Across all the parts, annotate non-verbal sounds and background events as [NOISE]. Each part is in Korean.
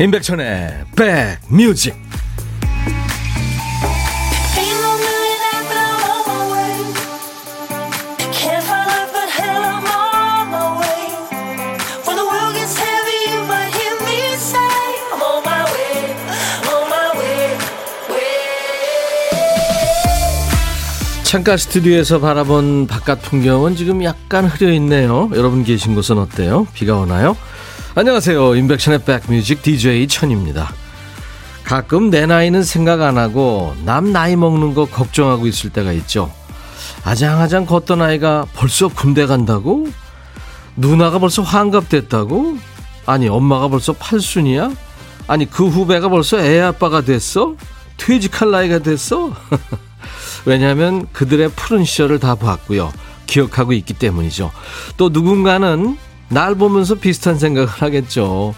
임백천의 백뮤직 창가 스튜디오에서 바라본 바깥 풍경은 지금 약간 흐려 있네요. 여러분 계신 곳은 어때요? 비가 오나요? 안녕하세요. 인백션의 백뮤직 DJ 천입니다. 가끔 내 나이는 생각 안 하고 남 나이 먹는 거 걱정하고 있을 때가 있죠. 아장아장 걷던 아이가 벌써 군대 간다고? 누나가 벌써 환갑 됐다고? 아니 엄마가 벌써 팔순이야? 아니 그 후배가 벌써 애 아빠가 됐어? 퇴직할 나이가 됐어? [LAUGHS] 왜냐하면 그들의 푸른 시절을 다 봤고요. 기억하고 있기 때문이죠. 또 누군가는 날 보면서 비슷한 생각을 하겠죠.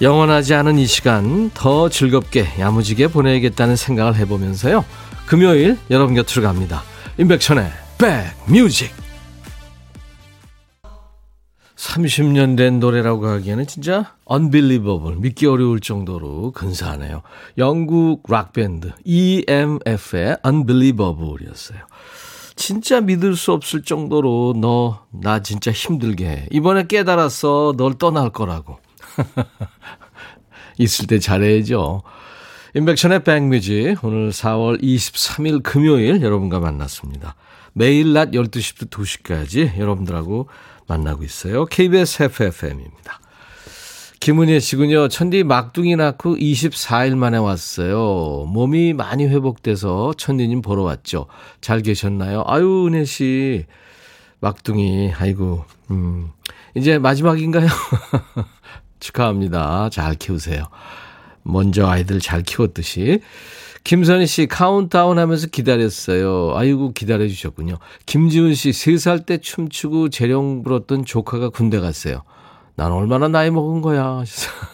영원하지 않은 이 시간 더 즐겁게 야무지게 보내야겠다는 생각을 해보면서요. 금요일 여러분 곁으로 갑니다. 임백천의 백뮤직 30년 된 노래라고 하기에는 진짜 unbelievable, 믿기 어려울 정도로 근사하네요. 영국 락밴드 EMF의 unbelievable이었어요. 진짜 믿을 수 없을 정도로 너 나 진짜 힘들게 해. 이번에 깨달았어. 널 떠날 거라고. [LAUGHS] 있을 때 잘해야죠. 인백션의 백뮤직 오늘 4월 23일 금요일 여러분과 만났습니다. 매일 낮 12시부터 2시까지 여러분들하고 만나고 있어요. KBS FFM입니다. 김은혜 씨군요. 천디 막둥이 낳고 24일 만에 왔어요. 몸이 많이 회복돼서 천디님 보러 왔죠. 잘 계셨나요? 아유, 은혜 씨. 막둥이, 아이고, 음. 이제 마지막인가요? [LAUGHS] 축하합니다. 잘 키우세요. 먼저 아이들 잘 키웠듯이. 김선희 씨 카운트다운 하면서 기다렸어요. 아이고 기다려 주셨군요. 김지훈 씨 3살 때 춤추고 재롱 부렸던 조카가 군대 갔어요. 난 얼마나 나이 먹은 거야.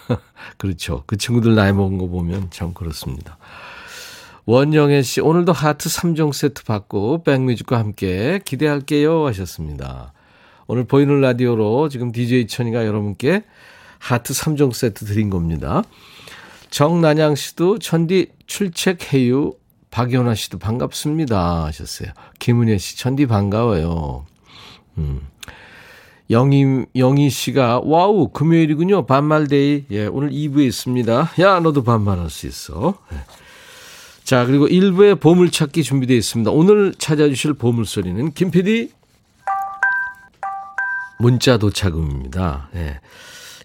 [LAUGHS] 그렇죠. 그 친구들 나이 먹은 거 보면 참 그렇습니다. 원영애 씨, 오늘도 하트 3종 세트 받고 백뮤직과 함께 기대할게요 하셨습니다. 오늘 보이는 라디오로 지금 DJ 천이가 여러분께 하트 3종 세트 드린 겁니다. 정난양 씨도 천디 출첵해요. 박연아 씨도 반갑습니다 하셨어요. 김은혜 씨, 천디 반가워요. 음. 영희, 영희 씨가, 와우, 금요일이군요. 반말데이. 예, 오늘 2부에 있습니다. 야, 너도 반말할 수 있어. 예. 자, 그리고 1부에 보물찾기 준비되어 있습니다. 오늘 찾아주실 보물소리는 김PD 문자 도착음입니다. 예.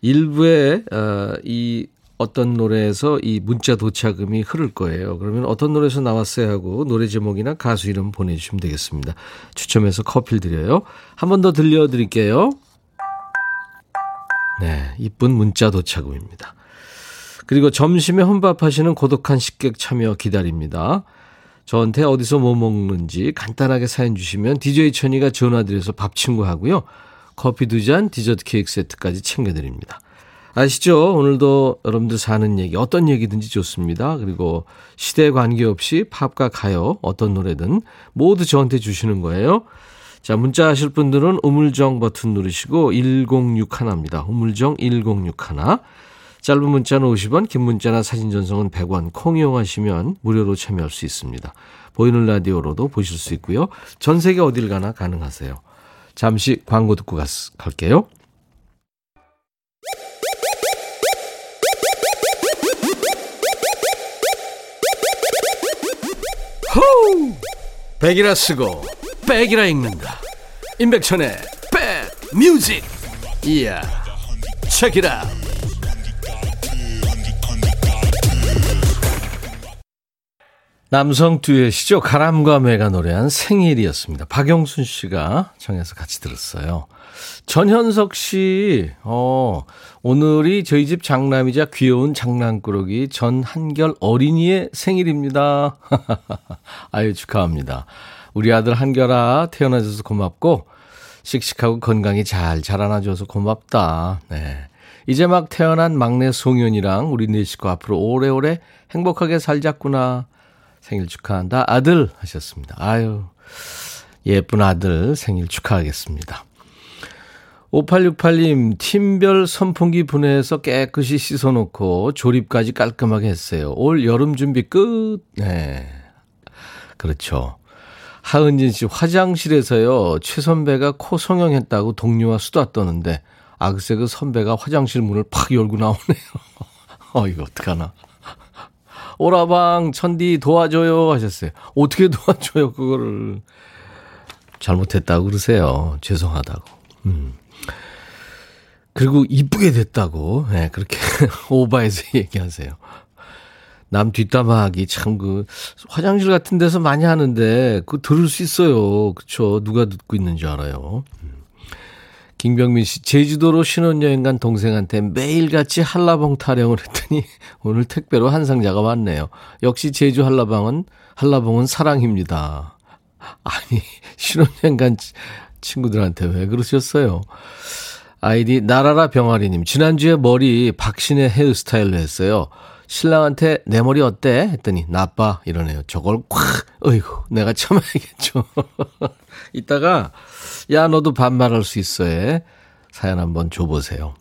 1부에, 어, 이 어떤 노래에서 이 문자 도착음이 흐를 거예요. 그러면 어떤 노래에서 나왔어요 하고 노래 제목이나 가수 이름 보내주시면 되겠습니다. 추첨해서 커피를 드려요. 한 번 더 들려드릴게요. 네, 이쁜 문자 도착음입니다. 그리고 점심에 혼밥하시는 고독한 식객 참여 기다립니다. 저한테 어디서 뭐 먹는지 간단하게 사연 주시면 DJ 천이가 전화드려서 밥 친구 하고요. 커피 두 잔, 디저트 케이크 세트까지 챙겨드립니다. 아시죠? 오늘도 여러분들 사는 얘기, 어떤 얘기든지 좋습니다. 그리고 시대에 관계없이 팝과 가요, 어떤 노래든 모두 저한테 주시는 거예요. 자, 문자 하실 분들은 우물정 버튼 누르시고 1061입니다. 우물정 1061. 짧은 문자는 50원, 긴 문자나 사진 전송은 100원, 콩 이용하시면 무료로 참여할 수 있습니다. 보이는 라디오로도 보실 수 있고요. 전 세계 어딜 가나 가능하세요. 잠시 광고 듣고 갔, 갈게요. 호우! 백이라 쓰고 백이라 읽는다. 임백천의 백 뮤직. 이야. 책이라. 남성 듀엣이죠. 가람과 매가 노래한 생일이었습니다. 박영순 씨가 청해서 같이 들었어요. 전현석 씨, 어, 오늘이 저희 집 장남이자 귀여운 장난꾸러기 전한결 어린이의 생일입니다. [LAUGHS] 아유, 축하합니다. 우리 아들 한결아, 태어나줘서 고맙고, 씩씩하고 건강히 잘 자라나줘서 고맙다. 네. 이제 막 태어난 막내 송현이랑 우리 네 식구 앞으로 오래오래 행복하게 살자꾸나. 생일 축하한다. 아들 하셨습니다. 아유, 예쁜 아들 생일 축하하겠습니다. 5868님, 팀별 선풍기 분해해서 깨끗이 씻어놓고 조립까지 깔끔하게 했어요. 올 여름 준비 끝. 네. 그렇죠. 하은진 씨, 화장실에서요, 최 선배가 코 성형했다고 동료와 수다 떠는데, 아, 글쎄 그 선배가 화장실 문을 팍 열고 나오네요. [LAUGHS] 어, 이거 어떡하나. 오라방, 천디 도와줘요 하셨어요. 어떻게 도와줘요, 그거를. 잘못했다고 그러세요. 죄송하다고. 음. 그리고 이쁘게 됐다고. 네, 그렇게 [LAUGHS] 오바해서 얘기하세요. 남 뒷담화하기 참 그 화장실 같은 데서 많이 하는데 그거 들을 수 있어요. 그쵸 누가 듣고 있는 줄 알아요. 음. 김병민 씨 제주도로 신혼여행 간 동생한테 매일같이 한라봉 타령을 했더니 [LAUGHS] 오늘 택배로 한 상자가 왔네요. 역시 제주 한라봉은 한라봉은 사랑입니다. 아니 신혼여행 간 친구들한테 왜 그러셨어요? 아이디 나라라 병아리님 지난주에 머리 박신의 헤어스타일로 했어요. 신랑한테 내 머리 어때? 했더니 나빠 이러네요. 저걸 콱 어이구 내가 참아야겠죠. [LAUGHS] 이따가 야 너도 반말할 수 있어요. 사연 한번 줘보세요.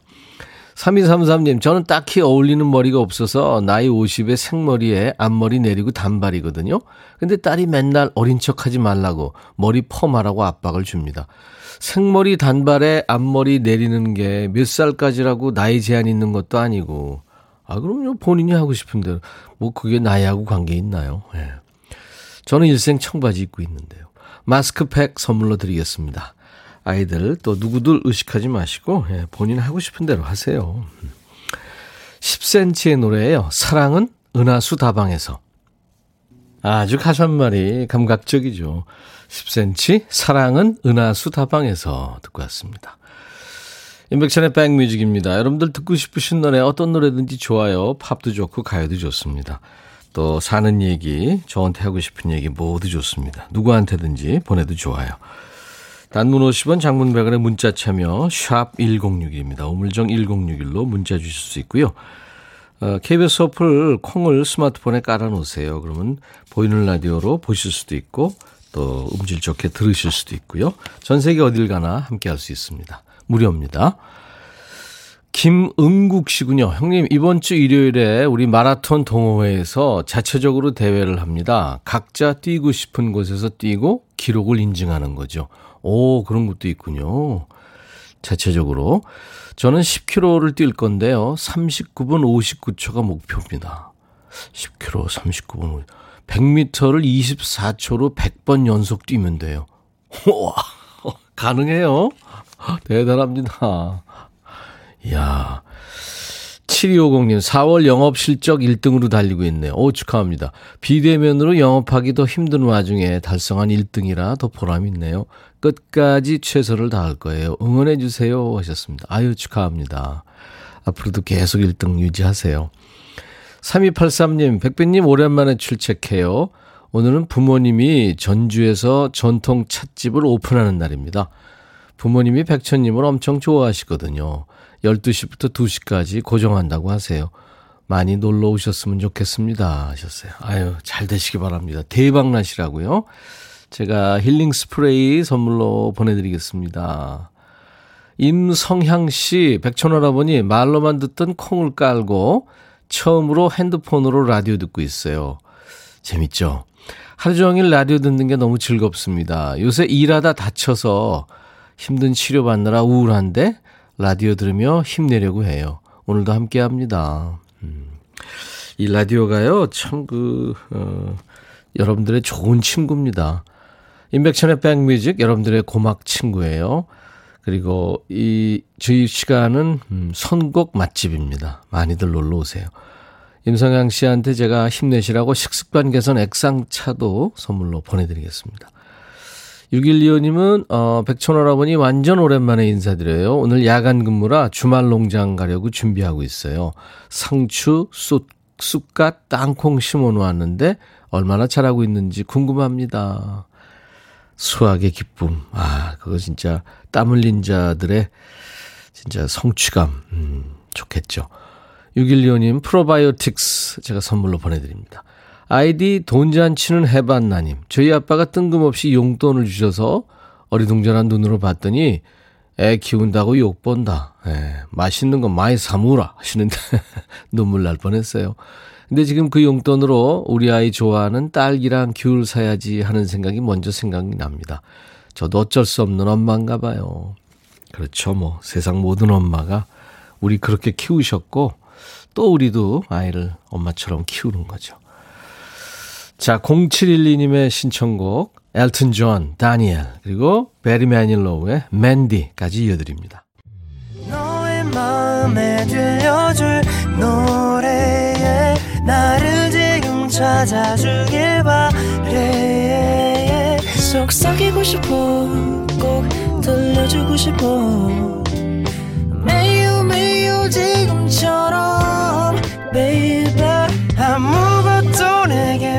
3233님, 저는 딱히 어울리는 머리가 없어서 나이 50에 생머리에 앞머리 내리고 단발이거든요. 근데 딸이 맨날 어린 척 하지 말라고 머리 펌하라고 압박을 줍니다. 생머리 단발에 앞머리 내리는 게 몇 살까지라고 나이 제한 있는 것도 아니고. 아, 그럼요. 본인이 하고 싶은데. 뭐 그게 나이하고 관계 있나요? 예. 네. 저는 일생 청바지 입고 있는데요. 마스크팩 선물로 드리겠습니다. 아이들 또 누구들 의식하지 마시고 예, 본인 하고 싶은 대로 하세요. 10cm의 노래예요. 사랑은 은하수 다방에서. 아주 가사말이 감각적이죠. 10cm 사랑은 은하수 다방에서 듣고 왔습니다. 인백션의 백뮤직입니다. 여러분들 듣고 싶으신 노래 어떤 노래든지 좋아요. 팝도 좋고 가요도 좋습니다. 또 사는 얘기, 저한테 하고 싶은 얘기 모두 좋습니다. 누구한테든지 보내도 좋아요. 단문 50원, 장문 100원의 문자 참여 샵 1061입니다. 오물정 1061로 문자 주실 수 있고요. 어, KBS 어플 콩을 스마트폰에 깔아놓으세요. 그러면 보이는 라디오로 보실 수도 있고 또 음질 좋게 들으실 수도 있고요. 전 세계 어딜 가나 함께 할 수 있습니다. 무료입니다. 김응국 씨군요. 형님, 이번 주 일요일에 우리 마라톤 동호회에서 자체적으로 대회를 합니다. 각자 뛰고 싶은 곳에서 뛰고 기록을 인증하는 거죠. 오, 그런 것도 있군요. 자체적으로. 저는 10km를 뛸 건데요. 39분 59초가 목표입니다. 10km 39분 100m를 24초로 100번 연속 뛰면 돼요. 와, 가능해요? 대단합니다. 이야. 7250님, 4월 영업 실적 1등으로 달리고 있네요. 오, 축하합니다. 비대면으로 영업하기 더 힘든 와중에 달성한 1등이라 더 보람 있네요. 끝까지 최선을 다할 거예요. 응원해주세요. 하셨습니다. 아유, 축하합니다. 앞으로도 계속 1등 유지하세요. 3283님, 백배님 오랜만에 출첵해요. 오늘은 부모님이 전주에서 전통 찻집을 오픈하는 날입니다. 부모님이 백천님을 엄청 좋아하시거든요. 12시부터 2시까지 고정한다고 하세요. 많이 놀러 오셨으면 좋겠습니다. 하셨어요. 아유, 잘 되시기 바랍니다. 대박 나시라고요. 제가 힐링 스프레이 선물로 보내드리겠습니다. 임성향 씨, 백천할아버니 말로만 듣던 콩을 깔고 처음으로 핸드폰으로 라디오 듣고 있어요. 재밌죠? 하루 종일 라디오 듣는 게 너무 즐겁습니다. 요새 일하다 다쳐서 힘든 치료받느라 우울한데 라디오 들으며 힘내려고 해요. 오늘도 함께 합니다. 음. 이 라디오가요, 참 그, 어, 여러분들의 좋은 친구입니다. 인백천의 백뮤직 여러분들의 고막 친구예요. 그리고 이 저희 시간은 음, 선곡 맛집입니다. 많이들 놀러 오세요. 임성양 씨한테 제가 힘내시라고 식습관 개선 액상차도 선물로 보내드리겠습니다. 6125님은, 어, 백천할아버니 완전 오랜만에 인사드려요. 오늘 야간 근무라 주말 농장 가려고 준비하고 있어요. 상추, 쑥, 쑥갓, 땅콩 심어 놓았는데 얼마나 잘하고 있는지 궁금합니다. 수학의 기쁨. 아, 그거 진짜 땀 흘린 자들의 진짜 성취감. 음, 좋겠죠. 6125님, 프로바이오틱스 제가 선물로 보내드립니다. 아이디 돈잔치는 해봤나님. 저희 아빠가 뜬금없이 용돈을 주셔서 어리둥절한 눈으로 봤더니 애 키운다고 욕 본다. 예, 맛있는 거 많이 사무라 하시는데 [LAUGHS] 눈물 날 뻔했어요. 근데 지금 그 용돈으로 우리 아이 좋아하는 딸기랑 귤 사야지 하는 생각이 먼저 생각이 납니다. 저도 어쩔 수 없는 엄마인가 봐요. 그렇죠. 뭐 세상 모든 엄마가 우리 그렇게 키우셨고 또 우리도 아이를 엄마처럼 키우는 거죠. 자, 0712님의 신청곡 엘튼 존, 다니엘 그리고 베리 매닐로우의 맨디까지 이어드립니다. 너의 마음에 들려줄 노래에 나를 지금 찾아주길 바래. 속삭이고 싶어 꼭 들려주고 싶어. 매우 매우 지금처럼 baby. 아무것도 내게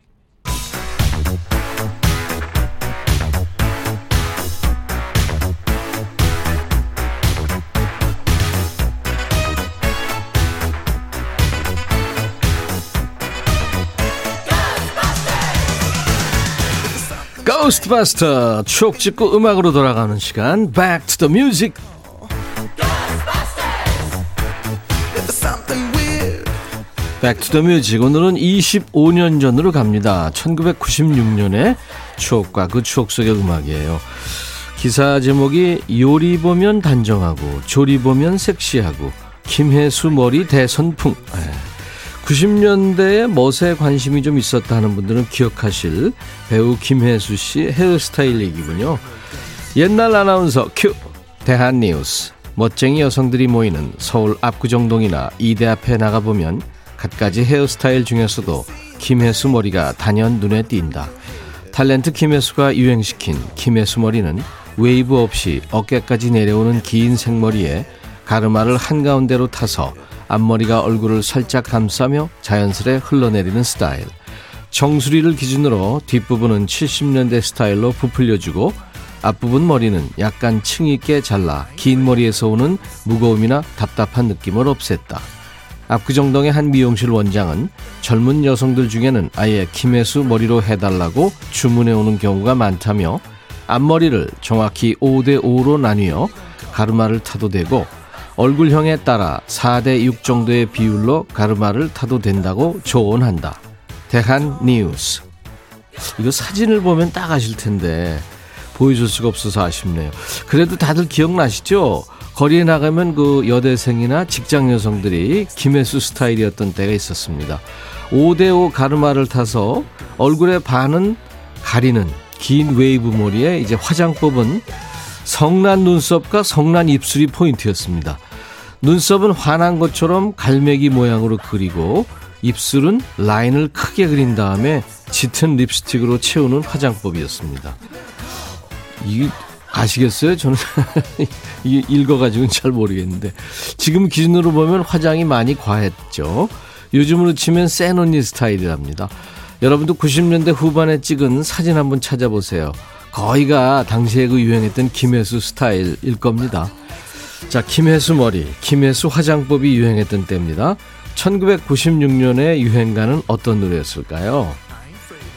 고스트바스터 추억 찍고 음악으로 돌아가는 시간. Back to the Music. Music. 오늘은 25년 전으로 갑니다. 1996년에 추억과 그 추억 속의 음악이에요. 기사 제목이 요리 보면 단정하고 조리 보면 섹시하고 김혜수 머리 대선풍 90년대에 멋에 관심이 좀 있었다 하는 분들은 기억하실 배우 김혜수 씨 헤어스타일 얘기군요. 옛날 아나운서 큐 대한뉴스 멋쟁이 여성들이 모이는 서울 압구정동이나 이대 앞에 나가보면 갖가지 헤어스타일 중에서도 김혜수 머리가 단연 눈에 띈다. 탤런트 김혜수가 유행시킨 김혜수 머리는 웨이브 없이 어깨까지 내려오는 긴 생머리에 가르마를 한가운데로 타서 앞머리가 얼굴을 살짝 감싸며 자연스레 흘러내리는 스타일. 정수리를 기준으로 뒷부분은 70년대 스타일로 부풀려주고 앞부분 머리는 약간 층 있게 잘라 긴 머리에서 오는 무거움이나 답답한 느낌을 없앴다. 압구정동의 한 미용실 원장은 젊은 여성들 중에는 아예 김혜수 머리로 해달라고 주문해 오는 경우가 많다며 앞머리를 정확히 5대5로 나뉘어 가르마를 타도 되고 얼굴형에 따라 4대 6 정도의 비율로 가르마를 타도 된다고 조언한다. 대한 뉴스. 이거 사진을 보면 딱 아실 텐데 보여줄 수가 없어서 아쉽네요. 그래도 다들 기억나시죠? 거리에 나가면 그 여대생이나 직장 여성들이 김혜수 스타일이었던 때가 있었습니다. 5대5 가르마를 타서 얼굴의 반은 가리는 긴 웨이브 머리에 이제 화장 법은 성난 눈썹과 성난 입술이 포인트였습니다. 눈썹은 화난 것처럼 갈매기 모양으로 그리고 입술은 라인을 크게 그린 다음에 짙은 립스틱으로 채우는 화장법이었습니다. 이 아시겠어요? 저는 [LAUGHS] 이 읽어가지고는 잘 모르겠는데 지금 기준으로 보면 화장이 많이 과했죠. 요즘으로 치면 센 언니 스타일이랍니다. 여러분도 90년대 후반에 찍은 사진 한번 찾아보세요. 거의가 당시에 그 유행했던 김혜수 스타일일 겁니다. 자, 김혜수 머리, 김혜수 화장법이 유행했던 때입니다. 1996년에 유행가는 어떤 노래였을까요?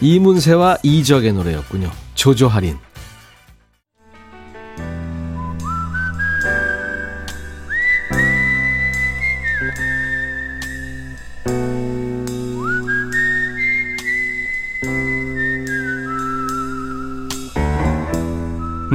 이문세와 이적의 노래였군요. 조조할인.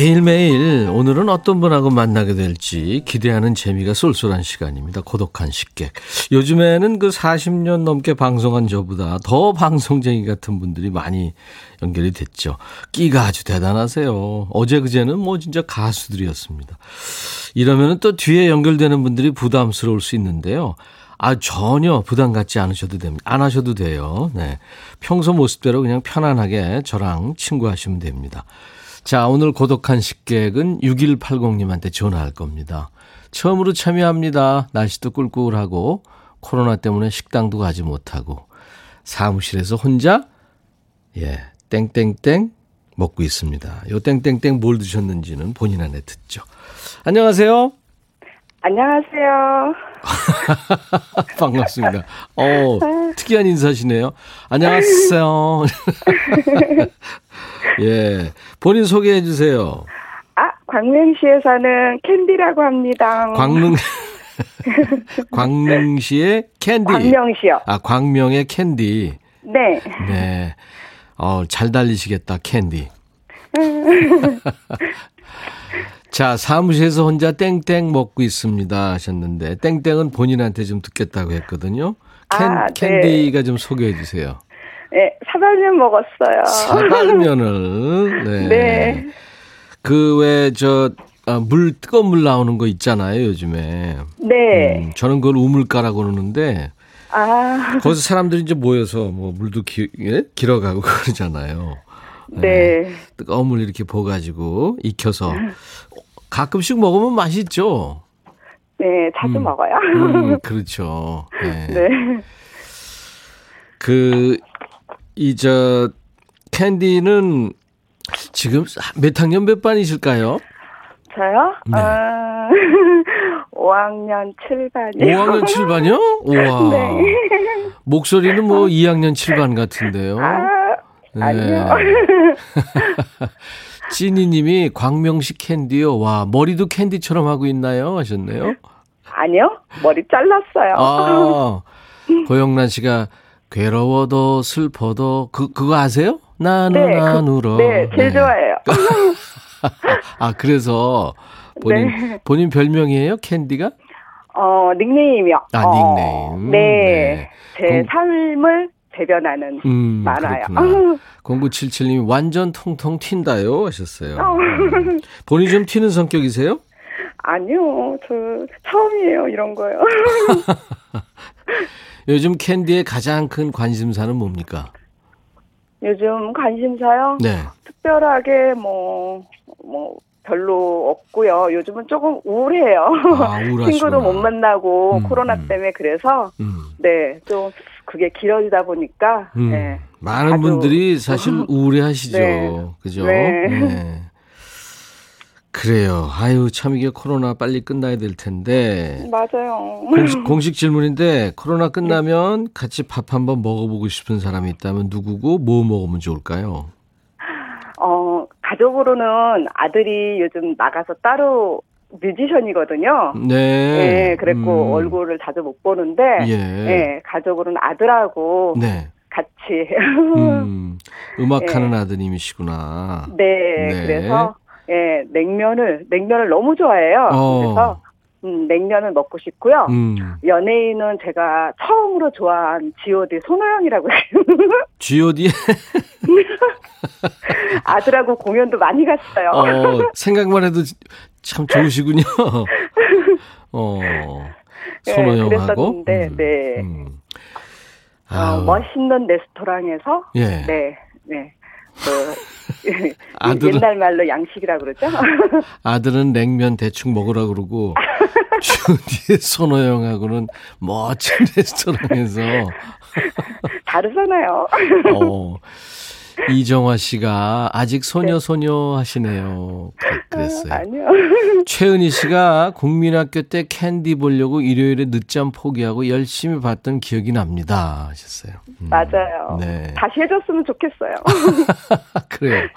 매일매일 오늘은 어떤 분하고 만나게 될지 기대하는 재미가 쏠쏠한 시간입니다. 고독한 식객. 요즘에는 그 40년 넘게 방송한 저보다 더 방송쟁이 같은 분들이 많이 연결이 됐죠. 끼가 아주 대단하세요. 어제 그제는 뭐 진짜 가수들이었습니다. 이러면 또 뒤에 연결되는 분들이 부담스러울 수 있는데요. 아, 전혀 부담 갖지 않으셔도 됩니다. 안 하셔도 돼요. 네. 평소 모습대로 그냥 편안하게 저랑 친구하시면 됩니다. 자, 오늘 고독한 식객은 6180님한테 전화할 겁니다. 처음으로 참여합니다. 날씨도 꿀꿀하고 코로나 때문에 식당도 가지 못하고 사무실에서 혼자 예, 땡땡땡 먹고 있습니다. 요 땡땡땡 뭘 드셨는지는 본인 안에 듣죠. 안녕하세요. 안녕하세요. [LAUGHS] 반갑습니다. 어, 특이한 인사시네요. 안녕하세요. [LAUGHS] 예. 본인 소개해 주세요. 아, 광명시에 사는 캔디라고 합니다. 광릉, [LAUGHS] 광릉시의 캔디. 광명시요. 아, 광명의 캔디. 네. 네. 어, 잘 달리시겠다, 캔디. 자, 사무실에서 혼자 땡땡 먹고 있습니다 하셨는데, 땡땡은 본인한테 좀 듣겠다고 했거든요. 캔, 아, 네. 캔디가 좀 소개해 주세요. 네, 사발면 먹었어요. 사발면을. [LAUGHS] 네. 네. 그왜저 아, 물 뜨거운 물 나오는 거 있잖아요 요즘에. 네. 음, 저는 그걸 우물가라고 그러는데 아, 거기서 사람들이 이제 모여서 뭐 물도 기, 예? 길어가고 [LAUGHS] 그러잖아요. 네. 뜨거운 물 이렇게 부어가지고 익혀서 가끔씩 먹으면 맛있죠. 네, 자주 음. 먹어요. 음, [LAUGHS] 그렇죠. 네. 네. 그, 이, 저, 캔디는 지금 몇 학년 몇 반이실까요? 저요? 네. [LAUGHS] 아, 5학년 7반이요. 5학년 7반이요? 우와. [LAUGHS] 네. 목소리는 뭐 2학년 7반 같은데요. 아, 네. 아니요. [LAUGHS] 찐이님이 광명시 캔디요. 와, 머리도 캔디처럼 하고 있나요? 하셨네요. 아니요. 머리 잘랐어요. 아, 고영란 씨가 괴로워도 슬퍼도 그, 그거 아세요? 나는 네, 그- 안 울어. 네, 제일 좋아해요. [LAUGHS] 아, 그래서 본인, 네. 본인 별명이에요? 캔디가? 어, 닉네임이요. 아, 어, 닉네임. 네. 네. 제 그럼- 삶을 대변하는 음, 만화요. 그렇구나. [LAUGHS] 0977님이 완전 통통 튄다요 하셨어요. 음. 본인 좀 튀는 성격이세요? 아니요, 저 처음이에요, 이런 거요. [LAUGHS] 요즘 캔디의 가장 큰 관심사는 뭡니까? 요즘 관심사요? 네. 특별하게 뭐, 뭐, 별로 없고요. 요즘은 조금 우울해요. 아. [LAUGHS] 친구도 못 만나고 음, 코로나 음. 때문에 그래서 음. 네, 좀 그게 길어지다 보니까 음. 네. 많은 분들이 사실 우울해 하시죠. 네. 그죠? 네. 그래요. 아유, 참 이게 코로나 빨리 끝나야 될 텐데. 맞아요. 공식, 공식 질문인데 코로나 끝나면 같이 밥 한번 먹어보고 싶은 사람이 있다면 누구고 뭐 먹으면 좋을까요? 어, 가족으로는 아들이 요즘 나가서 따로 뮤지션이거든요. 네. 네, 그랬고 음. 얼굴을 자주 못 보는데 예. 네, 가족으로는 아들하고 네. 같이 음, [LAUGHS] 음악하는 아드님이시구나. 네, 네. 그래서 예, 냉면을 냉면을 너무 좋아해요. 어. 그래서 음, 냉면을 먹고 싶고요. 음, 연예인은 제가 처음으로 좋아한 G.O.D 손호영이라고 해요. [LAUGHS] G.O.D. [LAUGHS] 아들하고 공연도 많이 갔어요. 어, 생각만 해도 참 좋으시군요. [LAUGHS] 어, 네, 손호영하고. 그랬었는데, 음, 네. 음. 어, 아우, 멋있는 레스토랑에서 예. 네, 네. 그 [LAUGHS] 아들은- 옛날 말로 양식이라 그러죠. [LAUGHS] 아들은 냉면 대충 먹으라 그러고 주디의 손호영하고는 멋진 레스토랑에서 다르잖아요. 어, 이정화 씨가 아직 소녀 소녀 하시네요. 그- 그랬어요. 아니요. [LAUGHS] 최은희 씨가 국민학교 때 캔디 보려고 일요일에 늦잠 포기하고 열심히 봤던 기억이 납니다. 하셨어요. 음, 맞아요. 네. 다시 해줬으면 좋겠어요. [LAUGHS] 그래요.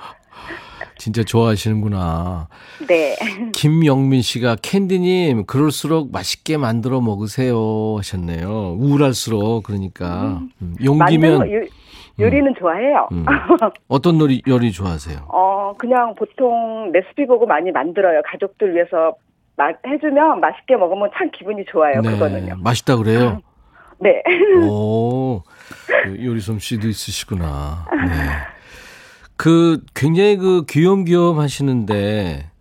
진짜 좋아하시는구나. 네. 김영민 씨가 캔디님 그럴수록 맛있게 만들어 먹으세요 하셨네요. 우울할수록 그러니까 음, 거, 용기면 요, 요리는 좋아해요. 음. [LAUGHS] 어떤 요리, 요리 좋아하세요? 어, 그냥 보통 레시피 보고 많이 만들어요. 가족들 위해서 마, 해주면 맛있게 먹으면 참 기분이 좋아요. 그거는요. 맛있다 그래요? [LAUGHS] 네. 오, 그 요리 솜씨도 있으시구나. 네. 그 굉장히 그 귀염귀염 하시는데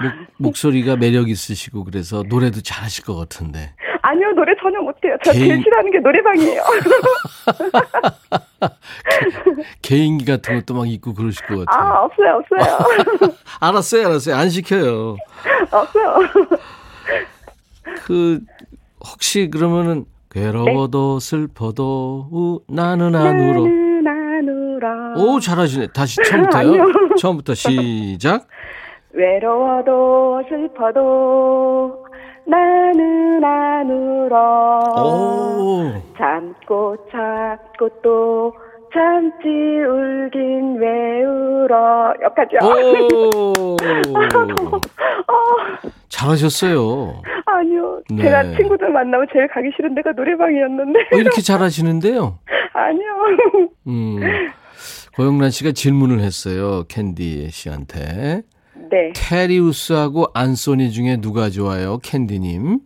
목, 목소리가 매력 있으시고 그래서 노래도 잘하실 것 같은데. 아니요, 노래 전혀 못해요. 저 개인- 제일 싫어하는 게 노래방이에요. [LAUGHS] 개인기 같은 것도 막 있고 그러실 것 같아요. 아, 없어요, 없어요. [LAUGHS] 알았어요, 알았어요. 안 시켜요. 없어요. 그 혹시 그러면은 괴로워도 슬퍼도 우, 나는 안 울어. 나는 안 울어. 오 잘하시네. 다시 [LAUGHS] 처음부터요. 처음부터 시작. 외로워도 슬퍼도 나는 안 울어. 오. 참고 참고 또 참지 울긴 왜 울어. 여기까지요. 오. [LAUGHS] 어, 잘하셨어요. 아니요. 네. 제가 친구들 만나면 제일 가기 싫은 데가 노래방이었는데. 어, 이렇게 잘하시는데요. [LAUGHS] 아니요. 음. 고영란 씨가 질문을 했어요. 캔디 씨한테. 네. 테리우스하고 안소니 중에 누가 좋아요? 캔디님.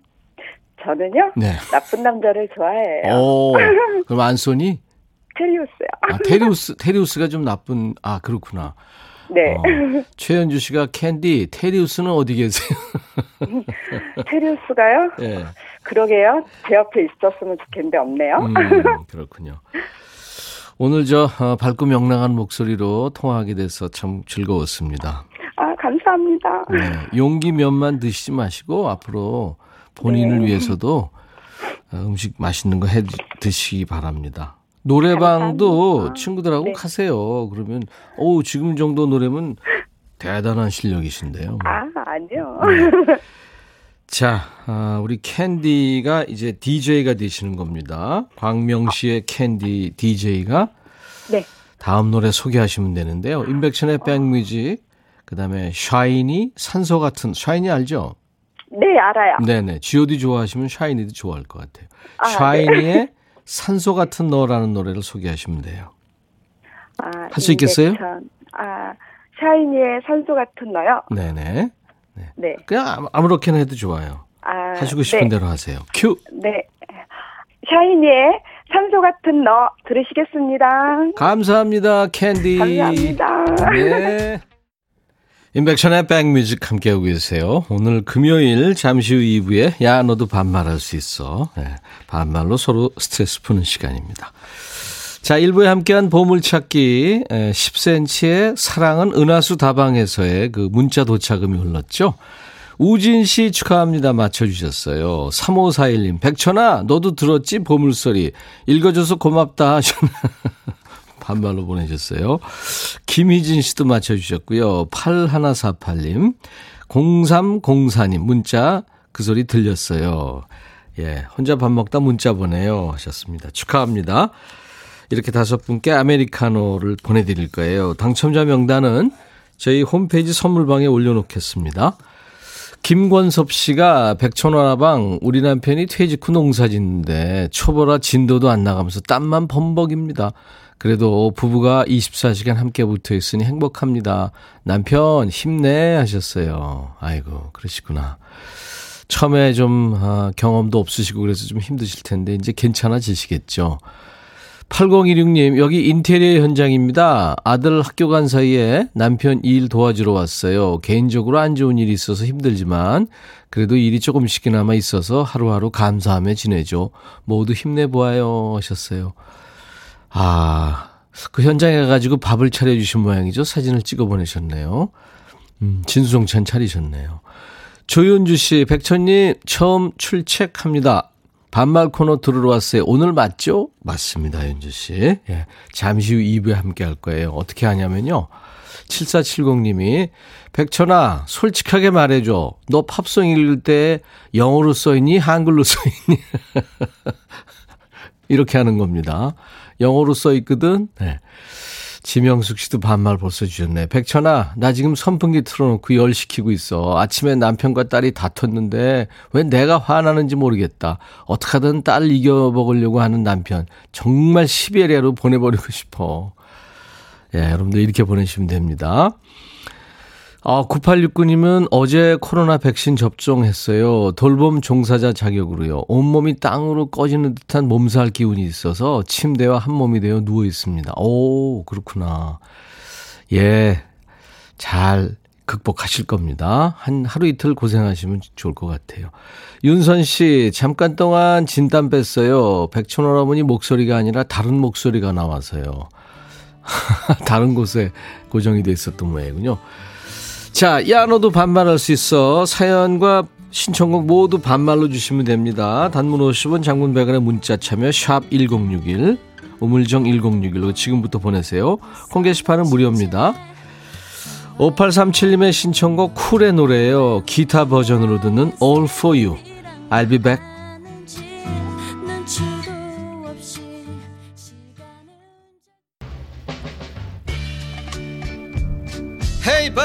저는요. 네. 나쁜 남자를 좋아해요. 오. [LAUGHS] 그럼 안소니? 테리우스요. 아, 테리우스, 테리우스가 좀 나쁜, 아, 그렇구나. 네. 어. 최현주 씨가 캔디, 테리우스는 어디 계세요? [LAUGHS] 테리우스가요? 예. 그러게요. 제 옆에 있었으면 좋겠는데 없네요. 음, 그렇군요. 오늘 저 어, 밝고 명랑한 목소리로 통화하게 돼서 참 즐거웠습니다. 아, 감사합니다. 네, 용기 면만 드시지 마시고 앞으로 본인을 네. 위해서도 어, 음식 맛있는 거 해 드시기 바랍니다. 노래방도 감사합니다. 친구들하고 네. 가세요. 그러면 오 지금 정도 노래면 대단한 실력이신데요. 아, 아니요. 네. [LAUGHS] 자, 아, 우리 캔디가 이제 DJ가 되시는 겁니다. 광명시의 캔디 DJ가 네. 다음 노래 소개하시면 되는데요. 임백천의 백뮤직, 그 다음에 샤이니, 산소 같은, 샤이니 알죠? 네, 알아요. 네네. god 좋아하시면 샤이니도 좋아할 것 같아요. 아, 샤이니의 산소 같은 너라는 노래를 소개하시면 돼요. 아, 할수 있겠어요? 아, 샤이니의 산소 같은 너요? 네네. 네. 그냥 아무- 아무렇게나 해도 좋아요. 아, 하시고 싶은 네. 대로 하세요. 큐! 네. 샤이니의 산소 같은 너 들으시겠습니다. 감사합니다, 캔디. 감사합니다. 네. [LAUGHS] 임백천의 백뮤직 함께하고 계세요. 오늘 금요일 잠시 후 2부에 야 너도 반말할 수 있어. 네, 반말로 서로 스트레스 푸는 시간입니다. 자 1부에 함께한 보물찾기 10cm의 사랑은 은하수 다방에서의 그 문자 도착음이 흘렀죠. 우진 씨 축하합니다. 맞춰주셨어요. 3541님, 백천아, 너도 들었지? 보물소리. 읽어줘서 고맙다 하셨나. [LAUGHS] 반말로 보내셨어요. 김희진 씨도 맞춰주셨고요. 8148님, 0304님, 문자 그 소리 들렸어요. 예, 혼자 밥 먹다 문자 보내요. 하셨습니다. 축하합니다. 이렇게 다섯 분께 아메리카노를 보내드릴 거예요. 당첨자 명단은 저희 홈페이지 선물방에 올려놓겠습니다. 김권섭 씨가 백천원화방 우리 남편이 퇴직 후 농사 짓는데 초보라 진도도 안 나가면서 땀만 범벅입니다. 그래도 부부가 24시간 함께 붙어 있으니 행복합니다. 남편 힘내 하셨어요. 아이고 그러시구나. 처음에 좀 아, 경험도 없으시고 그래서 좀 힘드실 텐데 이제 괜찮아지시겠죠. 8016님, 여기 인테리어 현장입니다. 아들 학교 간 사이에 남편 일 도와주러 왔어요. 개인적으로 안 좋은 일이 있어서 힘들지만, 그래도 일이 조금씩이나마 있어서 하루하루 감사하며 지내죠. 모두 힘내보아요. 하셨어요. 아, 그 현장에 가가지고 밥을 차려주신 모양이죠. 사진을 찍어 보내셨네요. 음, 진수성찬 차리셨네요. 조윤주 씨, 백천님, 처음 출첵합니다. 반말 코너 들으러 왔어요. 오늘 맞죠? 맞습니다, 윤주 씨. 예. 잠시 후 2부에 함께 할 거예요. 어떻게 하냐면요. 7470님이, 백천아, 솔직하게 말해줘. 너 팝송 읽을 때 영어로 써있니? 한글로 써있니? [LAUGHS] 이렇게 하는 겁니다. 영어로 써 있거든? 네. 지명숙 씨도 반말 벌써 주셨네. 백천아, 나 지금 선풍기 틀어놓고 열 시키고 있어. 아침에 남편과 딸이 다퉜는데 왜 내가 화나는지 모르겠다. 어떻게든 딸 이겨먹으려고 하는 남편. 정말 시베리아로 보내버리고 싶어. 예, 여러분들 이렇게 보내시면 됩니다. 아, 9869님은 어제 코로나 백신 접종했어요. 돌봄 종사자 자격으로요. 온몸이 땅으로 꺼지는 듯한 몸살 기운이 있어서 침대와 한 몸이 되어 누워 있습니다. 오, 그렇구나. 예. 잘 극복하실 겁니다. 한 하루 이틀 고생하시면 좋을 것 같아요. 윤선 씨, 잠깐 동안 진단 뺐어요. 백촌어머니 목소리가 아니라 다른 목소리가 나와서요. [LAUGHS] 다른 곳에 고정이 돼 있었던 모양이군요. 자, 야, 너도 반말할 수 있어. 사연과 신청곡 모두 반말로 주시면 됩니다. 단문 50원, 장문 100원의 문자 참여 샵 1061, 우물정 1061로 지금부터 보내세요. 콩 게시판은 무료입니다. 5837님의 신청곡 쿨의 노래예요. 기타 버전으로 듣는 All For You. I'll be back.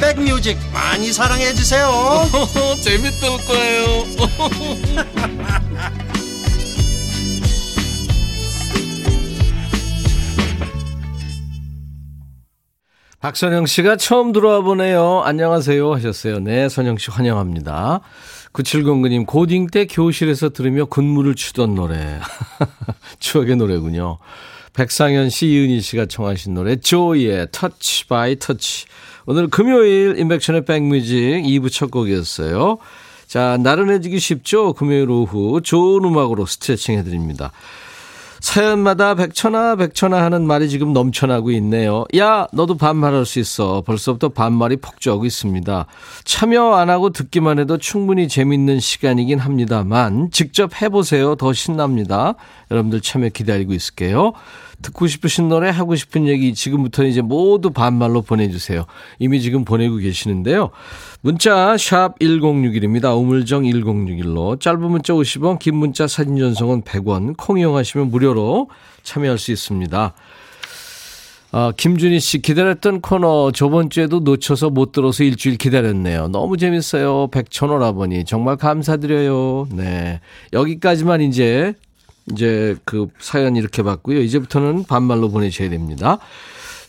백뮤직 많이 사랑해 주세요 [LAUGHS] 재밌을 거예요 [LAUGHS] 박선영 씨가 처음 들어와 보네요. 안녕하세요 하셨어요. 네, 선영 씨 환영합니다. 9709님, 고딩 때 교실에서 들으며 군무를 추던 노래. [LAUGHS] 추억의 노래군요. 백상현 씨, 이은희 씨가 청하신 노래, 조이의 Touch by Touch. 오늘 금요일 임백천의 백뮤직 2부 첫 곡이었어요. 자, 나른해지기 쉽죠? 금요일 오후 좋은 음악으로 스트레칭 해드립니다. 사연마다 백천아 백천아 하는 말이 지금 넘쳐나고 있네요. 야 너도 반말할 수 있어. 벌써부터 반말이 폭주하고 있습니다. 참여 안 하고 듣기만 해도 충분히 재밌는 시간이긴 합니다만 직접 해보세요. 더 신납니다. 여러분들 참여 기다리고 있을게요. 듣고 싶으신 노래 하고 싶은 얘기 지금부터 이제 모두 반말로 보내주세요. 이미 지금 보내고 계시는데요. 문자 샵 1061입니다. 우물정 1061로 짧은 문자 50원 긴 문자 사진 전송은 100원 콩 이용하시면 무료로 참여할 수 있습니다. 아, 김준희 씨 기다렸던 코너 저번 주에도 놓쳐서 못 들어서 일주일 기다렸네요. 너무 재밌어요. 백천호라버니 정말 감사드려요. 네. 여기까지만 이제 이제 그 사연 이렇게 받고요. 이제부터는 반말로 보내셔야 됩니다.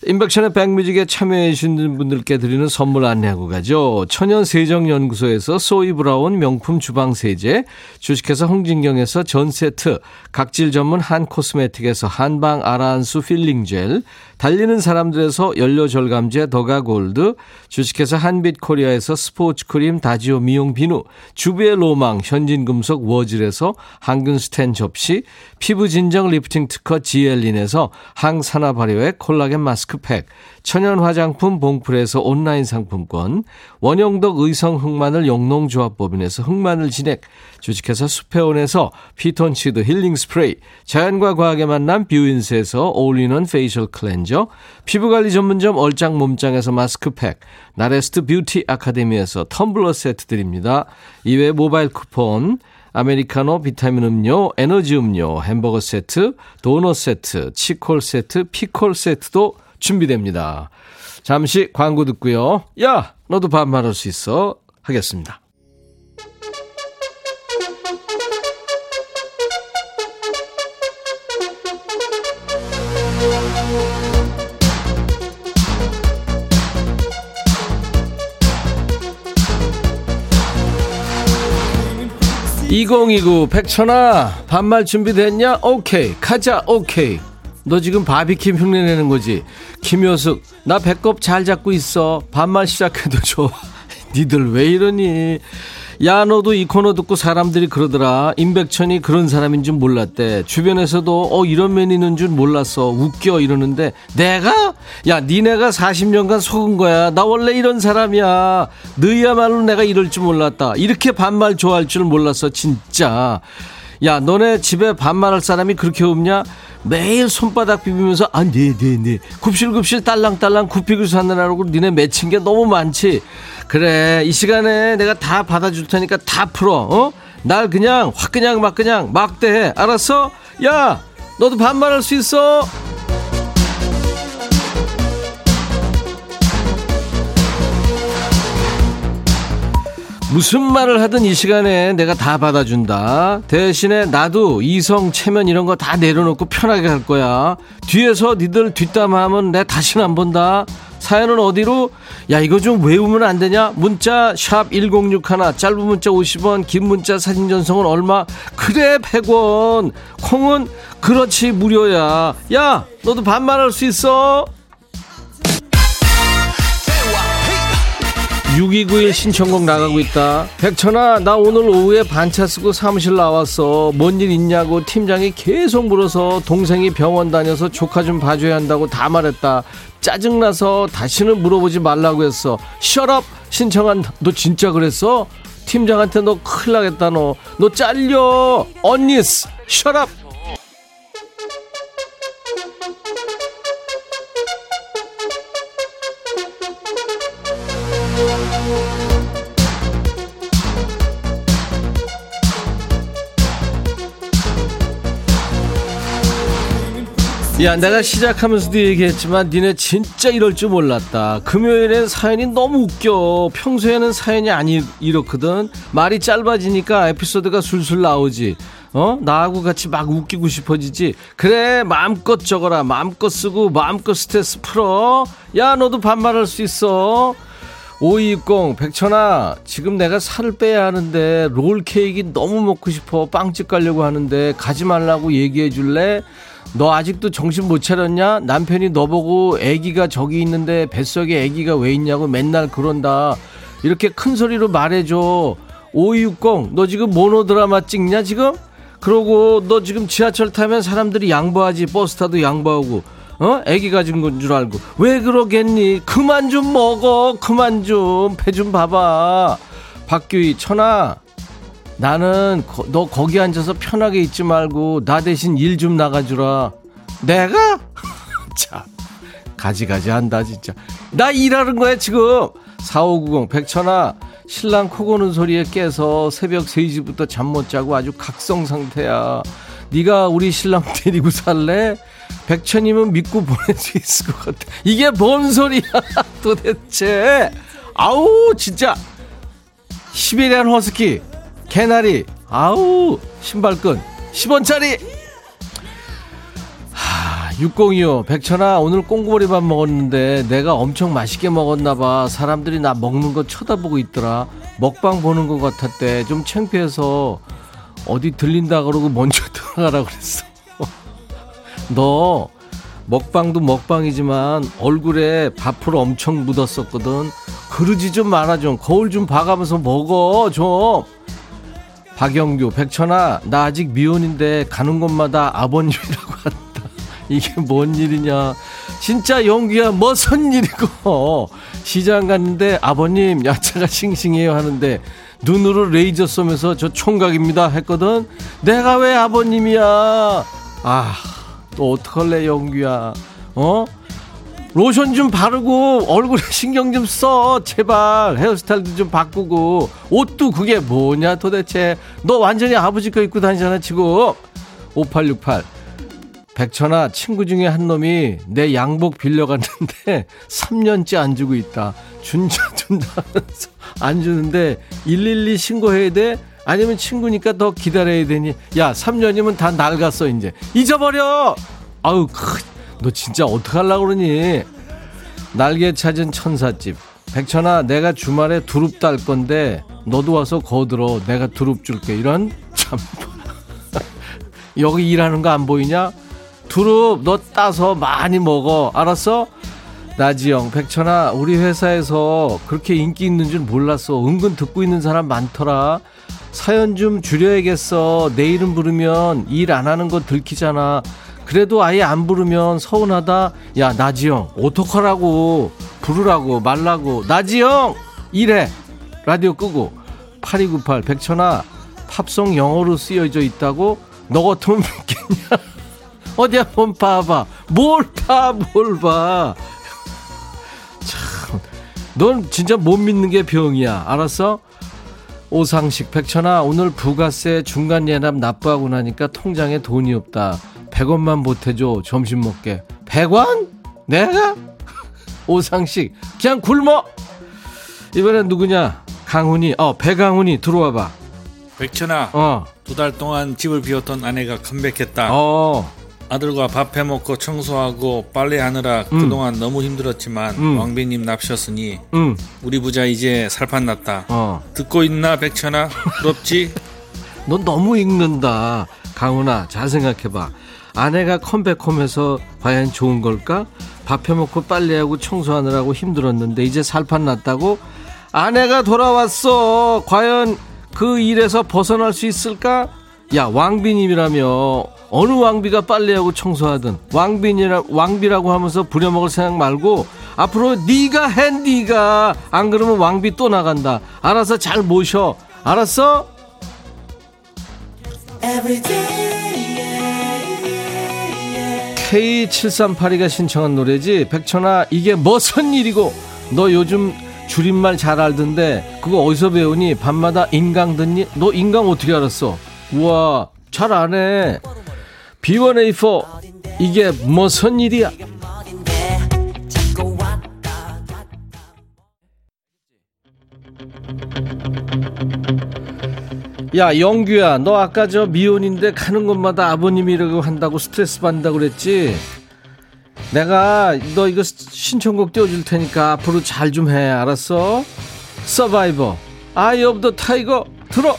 임백천의 백뮤직에 참여해 주신 분들께 드리는 선물 안내하고 가죠. 천연세정연구소에서 소이브라운 명품 주방세제, 주식회사 홍진경에서 전세트, 각질 전문 한코스메틱에서 한방 아라한수 필링젤, 달리는 사람들에서 연료절감제 더가골드, 주식회사 한빛코리아에서 스포츠크림 다지오 미용 비누, 주부의 로망 현진금속 워즐에서 항균스텐 접시, 피부 진정 리프팅 특허 지엘린에서 항산화 발효의 콜라겐 마스크팩, 천연 화장품 봉풀에서 온라인 상품권, 원형덕 의성 흑마늘 영농조합법인에서 흑마늘 진액, 주식회사 수페온에서 피톤치드 힐링 스프레이, 자연과 과학의 만남 뷰인스에서 올리는 facial cleanser, 피부관리 전문점 얼짱 몸짱에서 마스크팩, 나레스트 뷰티 아카데미에서 텀블러 세트 드립니다. 이외 모바일 쿠폰, 아메리카노, 비타민 음료, 에너지 음료, 햄버거 세트, 도넛 세트, 치콜 세트, 피콜 세트도 준비됩니다. 잠시 광고 듣고요. 야, 너도 반말할 수 있어. 하겠습니다. 2029 백천아 반말 준비됐냐? 오케이. 가자 오케이. 너 지금 바비킴 흉내내는 거지? 김효숙 나 배꼽 잘 잡고 있어. 반말 시작해도 좋아. [LAUGHS] 니들 왜 이러니 야 너도 이 코너 듣고 사람들이 그러더라. 임백천이 그런 사람인 줄 몰랐대. 주변에서도 어 이런 면이 있는 줄 몰랐어. 웃겨 이러는데 내가? 야 니네가 40년간 속은 거야. 나 원래 이런 사람이야. 너희야말로 내가 이럴 줄 몰랐다. 이렇게 반말 좋아할 줄 몰랐어 진짜 야 너네 집에 반말할 사람이 그렇게 없냐 매일 손바닥 비비면서 아 네네네 네, 네. 굽실굽실 딸랑딸랑 굽히고 사느라고 니네 맺힌 게 너무 많지 그래 이 시간에 내가 다 받아줄 테니까 다 풀어 어? 날 그냥 확 그냥 막 그냥 막대해 알았어? 야 너도 반말할 수 있어 무슨 말을 하든 이 시간에 내가 다 받아준다. 대신에 나도 이성, 체면 이런 거 다 내려놓고 편하게 갈 거야. 뒤에서 니들 뒷담화하면 내 다시는 안 본다. 사연은 어디로? 야 이거 좀 외우면 안 되냐? 문자 샵 1061 짧은 문자 50원 긴 문자 사진 전송은 얼마? 그래 100원 콩은 그렇지 무료야 야 너도 반말할 수 있어 6291 신청곡 나가고 있다. 백천아, 나 오늘 오후에 반차 쓰고 사무실 나왔어. 뭔 일 있냐고 팀장이 계속 물어서 동생이 병원 다녀서 조카 좀 봐줘야 한다고 다 말했다. 짜증나서 다시는 물어보지 말라고 했어. 셔럽 신청한 너 진짜 그랬어? 팀장한테 너 큰일 나겠다 너. 너 잘려. 언니스 셔럽. 야 내가 시작하면서도 얘기했지만 니네 진짜 이럴 줄 몰랐다. 금요일엔 사연이 너무 웃겨. 평소에는 사연이 아니 이렇거든. 말이 짧아지니까 에피소드가 술술 나오지. 어? 나하고 같이 막 웃기고 싶어지지. 그래 마음껏 적어라. 마음껏 쓰고 마음껏 스트레스 풀어. 야 너도 반말할 수 있어. 5260 백천아 지금 내가 살을 빼야 하는데 롤케이크 너무 먹고 싶어. 빵집 가려고 하는데 가지 말라고 얘기해 줄래 너 아직도 정신 못 차렸냐? 남편이 너보고 애기가 저기 있는데 뱃속에 애기가 왜 있냐고 맨날 그런다. 이렇게 큰 소리로 말해줘. 560, 너 지금 모노드라마 찍냐, 지금? 그러고 너 지금 지하철 타면 사람들이 양보하지. 버스 타도 양보하고. 어? 애기 가진 건 줄 알고. 왜 그러겠니? 그만 좀 먹어. 그만 좀. 배 좀 봐봐. 박규희, 천아. 나는 거, 너 거기 앉아서 편하게 있지 말고 나 대신 일 좀 나가주라. 내가? [LAUGHS] 자, 가지가지 한다 진짜. 나 일하는 거야 지금. 4590 백천아 신랑 코 고는 소리에 깨서 새벽 3시부터 잠 못 자고 아주 각성 상태야. 네가 우리 신랑 데리고 살래? 백천이면 믿고 보낼 수 있을 것 같아. 이게 뭔 소리야 [LAUGHS] 도대체. 아우 진짜 시베리안 허스키 개나리. 아우 신발끈. 10원짜리. 하, 6025 백천아 오늘 꽁고리밥 먹었는데 내가 엄청 맛있게 먹었나봐. 사람들이 나 먹는 거 쳐다보고 있더라. 먹방 보는 것 같았대. 좀 창피해서 어디 들린다 그러고 먼저 [LAUGHS] 들어가라 그랬어. [LAUGHS] 너 먹방도 먹방이지만 얼굴에 밥풀 엄청 묻었었거든. 그러지 좀 말아 좀 거울 좀 봐가면서 먹어 좀 박영규, 백천아, 나 아직 미혼인데 가는 곳마다 아버님이라고 한다. [LAUGHS] 이게 뭔 일이냐. 진짜 영규야, 뭐선 일이고. [LAUGHS] 시장 갔는데 아버님, 야채가 싱싱해요 하는데 눈으로 레이저 쏘면서 저 총각입니다 했거든. 내가 왜 아버님이야. 아, 또 어떡할래, 영규야. 어? 로션 좀 바르고 얼굴에 [LAUGHS] 신경 좀 써. 제발 헤어스타일도 좀 바꾸고 옷도 그게 뭐냐 도대체. 너 완전히 아버지 거 입고 다니잖아 지금. 5868 백천아 친구 중에 한 놈이 내 양복 빌려갔는데 [LAUGHS] 3년째 안 주고 있다. 준다 하면서 [LAUGHS] 안 주는데 112 신고해야 돼? 아니면 친구니까 더 기다려야 되니? 야 3년이면 다 낡았어 이제. 잊어버려. 아우 너 진짜 어떡하려고 그러니? 날개 찾은 천사집. 백천아, 내가 주말에 두릅 딸 건데, 너도 와서 거들어. 내가 두릅 줄게. 이런, 참. [LAUGHS] 여기 일하는 거 안 보이냐? 두릅 너 따서 많이 먹어. 알았어? 나지영, 백천아, 우리 회사에서 그렇게 인기 있는 줄 몰랐어. 은근 듣고 있는 사람 많더라. 사연 좀 줄여야겠어. 내 이름 부르면 일 안 하는 거 들키잖아. 그래도 아예 안 부르면 서운하다. 야, 나지영, 어떡하라고. 부르라고, 말라고. 나지영! 이래. 라디오 끄고. 8298, 백천아, 팝송 영어로 쓰여져 있다고? 너 같으면 믿겠냐? [LAUGHS] 어디 한번 봐봐. 뭘 봐, 뭘 봐. [LAUGHS] 참, 넌 진짜 못 믿는 게 병이야. 알았어? 오상식, 백천아, 오늘 부가세 중간 예납 납부하고 나니까 통장에 돈이 없다. 100원만 보태줘. 점심 먹게. 100원? 내가? [LAUGHS] 오상식, 그냥 굶어! 이번엔 누구냐? 강훈이, 어, 배강훈이 들어와봐. 백천아, 어, 두 달 동안 집을 비웠던 아내가 컴백했다. 어, 아들과 밥 해먹고 청소하고 빨래하느라 음. 그동안 너무 힘들었지만 음. 왕비님 납셨으니 응, 우리 부자 이제 살판 났다. 어. 듣고 있나 백천아? 부럽지? [LAUGHS] 넌 너무 읽는다. 강훈아, 잘 생각해봐. 아내가 컴백홈에서 과연 좋은 걸까? 밥 해먹고 빨래하고 청소하느라고 힘들었는데 이제 살판 났다고? 아내가 돌아왔어. 과연 그 일에서 벗어날 수 있을까? 야, 왕비님이라며 어느 왕비가 빨래하고 청소하든 왕비니라 왕비라고 하면서 부려먹을 생각 말고 앞으로 네가 해 네가 안 그러면 왕비 또 나간다. 알아서 잘 모셔. 알았어? K7382가 신청한 노래지. 백천아 이게 무슨 일이고? 너 요즘 줄임말 잘 알던데 그거 어디서 배우니? 밤마다 인강 듣니? 너 인강 어떻게 알았어? 우와 잘 아네. B1A4 이게 무슨 일이야 야 영규야 너 아까 저 미혼인데 가는 곳마다 아버님이라고 한다고 스트레스 받는다고 그랬지? 내가 너 이거 신청곡 띄워줄 테니까 앞으로 잘 좀 해 알았어? 서바이버 아이 오브 더 타이거 들어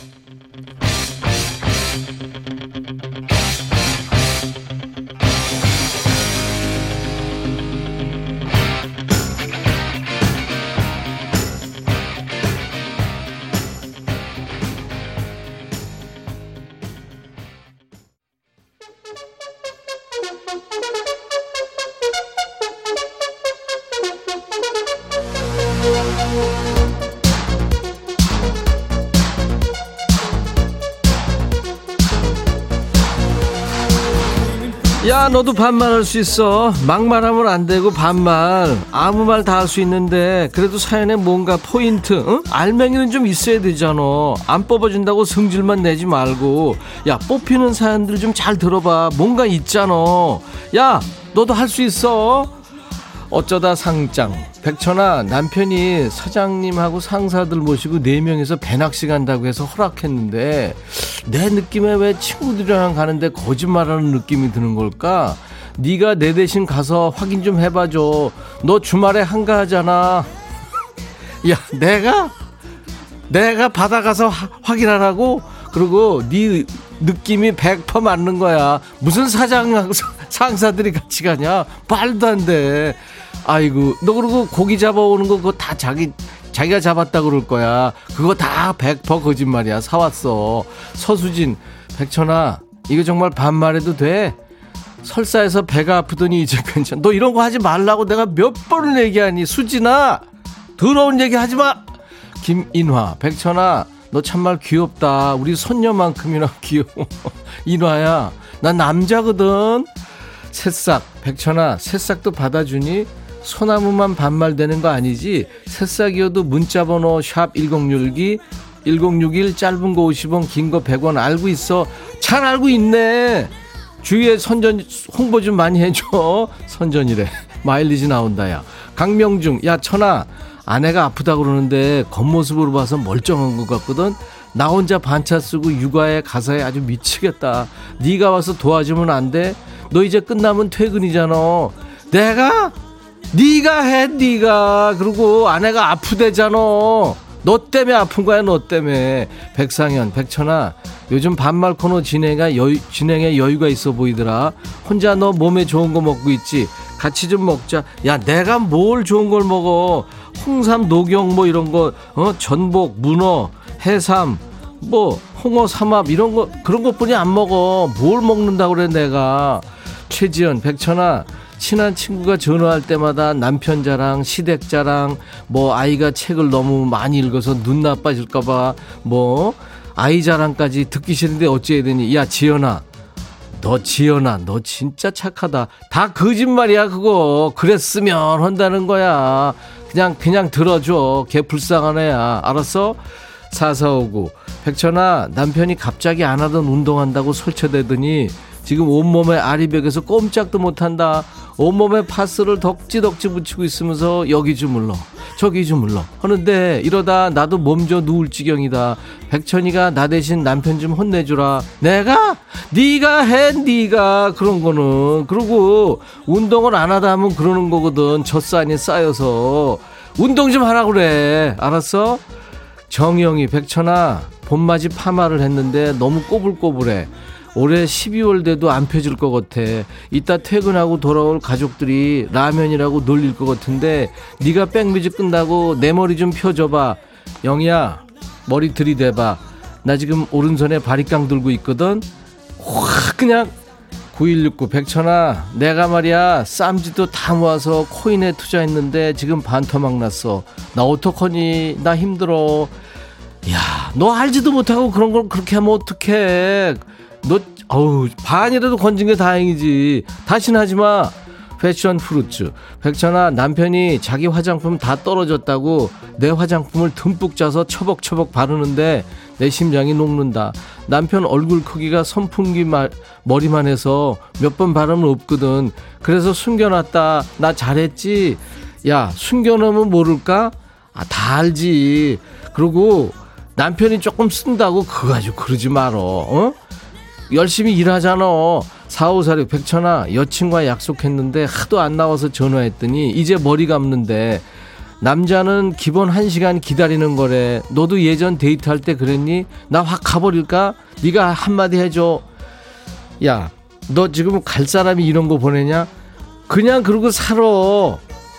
너도 반말할 수 있어. 막말하면 안 되고 반말. 아무 말 다 할 수 있는데 그래도 사연에 뭔가 포인트 응? 알맹이는 좀 있어야 되잖아. 안 뽑아준다고 성질만 내지 말고. 야 뽑히는 사연들 좀 잘 들어봐. 뭔가 있잖아. 야 너도 할 수 있어 어쩌다 상장. 백천아 남편이 사장님하고 상사들 모시고 네명이서 배낚시 간다고 해서 허락했는데 내 느낌에 왜 친구들이랑 가는데 거짓말하는 느낌이 드는 걸까? 네가 내 대신 가서 확인 좀 해봐줘. 너 주말에 한가하잖아. 야 내가? 내가 받아가서 하- 확인하라고? 그리고 네 느낌이 100% 맞는 거야. 무슨 사장하고 사- 상사들이 같이 가냐? 말도 안 돼 아이고 너 그리고 고기 잡아오는 거 그거 다 자기 자기가 잡았다 그럴 거야. 그거 다 100% 거짓말이야. 사왔어. 서수진 백천아 이거 정말 반말해도 돼? 설사해서 배가 아프더니 이제 괜찮 너 이런 거 하지 말라고 내가 몇 번을 얘기하니? 수진아 더러운 얘기 하지 마! 김인화 백천아 너 참말 귀엽다. 우리 손녀만큼이나 [LAUGHS] 귀여워. 인화야 난 남자거든. 새싹 백천아 새싹도 받아주니 소나무만 반말되는 거 아니지? 새싹이어도 문자번호 샵 1061기 1061 짧은 거 50원 긴 거 100원 알고 있어. 잘 알고 있네. 주위에 선전 홍보 좀 많이 해줘. [LAUGHS] 선전이래. 마일리지 나온다 야. 강명중 야 천아 아내가 아프다 그러는데 겉모습으로 봐서 멀쩡한 것 같거든. 나 혼자 반차 쓰고 육아에 가사에 아주 미치겠다. 네가 와서 도와주면 안 돼? 너 이제 끝나면 퇴근이잖아. 내가? 네가 해 네가 그리고 아내가 아프대잖아 너 때문에 아픈 거야 너 때문에 백상현 백천아 요즘 반말 코너 진행가 여유, 진행에 여유가 있어 보이더라 혼자 너 몸에 좋은 거 먹고 있지 같이 좀 먹자. 야, 내가 뭘 좋은 걸 먹어. 홍삼, 녹용 뭐 이런 거, 어, 전복, 문어, 해삼, 뭐, 홍어, 삼합 이런 거, 그런 것뿐이 안 먹어. 뭘 먹는다고 그래, 내가. 최지연, 백천아, 친한 친구가 전화할 때마다 남편 자랑, 시댁 자랑, 뭐 아이가 책을 너무 많이 읽어서 눈 나빠질까봐 뭐 아이 자랑까지 듣기 싫은데 어찌해야 되니? 야 지연아, 너 지연아, 너 진짜 착하다. 다 거짓말이야 그거. 그랬으면 한다는 거야. 그냥 그냥 들어줘. 걔 불쌍한 애야. 알았어? 사사오구 백천아 남편이 갑자기 안 하던 운동한다고 설쳐대더니 지금 온몸에 아리백에서 꼼짝도 못한다. 온몸에 파스를 덕지덕지 붙이고 있으면서 여기 주물러 저기 주물러 하는데 이러다 나도 몸져 누울 지경이다. 백천이가 나 대신 남편 좀 혼내주라. 내가 네가 해 네가 그런 거는 그리고 운동을 안 하다 하면 그러는 거거든. 젖산이 쌓여서 운동 좀 하라 그래. 알았어? 정영이 백천아 봄맞이 파마를 했는데 너무 꼬불꼬불해. 올해 12월 돼도 안 펴질 것 같아. 이따 퇴근하고 돌아올 가족들이 라면이라고 놀릴 것 같은데 네가 백뮤직 끝나고 내 머리 좀 펴줘봐. 영희야 머리 들이대봐. 나 지금 오른손에 바리깡 들고 있거든. 확 그냥 9169 백천아 내가 말이야 쌈지도 다 모아서 코인에 투자했는데 지금 반토막 났어. 나 어떡하니 나 힘들어. 야 너 알지도 못하고 그런 걸 그렇게 하면 어떡해. 너 어우 반이라도 건진 게 다행이지. 다시는 하지 마. 패션 프루츠. 백천아 남편이 자기 화장품 다 떨어졌다고 내 화장품을 듬뿍 짜서 처벅처벅 바르는데 내 심장이 녹는다. 남편 얼굴 크기가 선풍기 말, 머리만 해서 몇 번 바르면 없거든. 그래서 숨겨놨다. 나 잘했지? 야 숨겨놓으면 모를까? 아 다 알지. 그리고 남편이 조금 쓴다고 그거 가지고 그러지 말어 어? 열심히 일하잖아. 4546 백천아 여친과 약속했는데 하도 안 나와서 전화했더니 이제 머리 감는데 남자는 기본 1시간 기다리는 거래. 너도 예전 데이트할 때 그랬니? 나 확 가버릴까? 네가 한마디 해줘. 야, 너 지금 갈 사람이 이런 거 보내냐? 그냥 그러고 살아.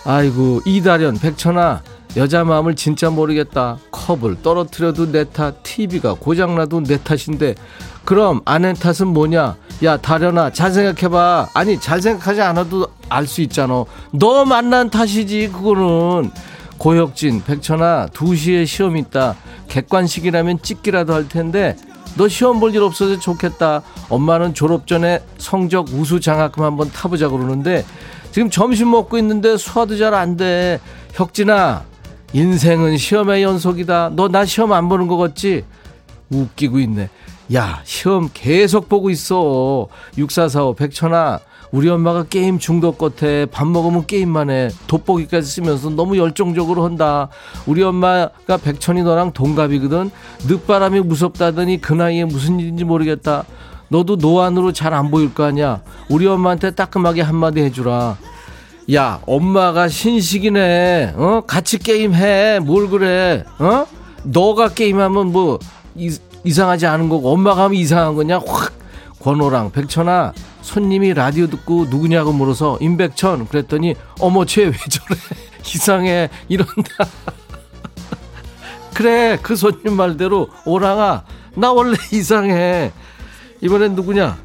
아이고 이다련 백천아 여자 마음을 진짜 모르겠다. 컵을 떨어뜨려도 내 탓, TV가 고장나도 내 탓인데 그럼 아내 탓은 뭐냐? 야 다련아 잘 생각해봐. 아니 잘 생각하지 않아도 알 수 있잖아. 너 만난 탓이지 그거는. 고혁진 백천아 2시에 시험 있다. 객관식이라면 찍기라도 할 텐데 너 시험 볼 일 없어서 좋겠다. 엄마는 졸업 전에 성적 우수 장학금 한번 타보자 그러는데 지금 점심 먹고 있는데 소화도 잘 안 돼. 혁진아 인생은 시험의 연속이다. 너 나 시험 안 보는 거 같지? 웃기고 있네. 야, 시험 계속 보고 있어. 6445 백천아. 우리 엄마가 게임 중독 같아. 밥 먹으면 게임만 해. 돋보기까지 쓰면서 너무 열정적으로 한다. 우리 엄마가 백천이 너랑 동갑이거든. 늦바람이 무섭다더니 그 나이에 무슨 일인지 모르겠다. 너도 노안으로 잘 안 보일 거 아니야. 우리 엄마한테 따끔하게 한마디 해주라. 야, 엄마가 신식이네. 어? 같이 게임해. 뭘 그래? 어? 너가 게임하면 뭐 이, 이상하지 않은 거고 엄마가 하면 이상한 거냐? 확. 권호랑 백천아 손님이 라디오 듣고 누구냐고 물어서 임백천 그랬더니 어머 쟤 왜 저래? [LAUGHS] 이상해. 이런다. [LAUGHS] 그래 그 손님 말대로 오랑아 나 원래 이상해. 이번엔 누구냐?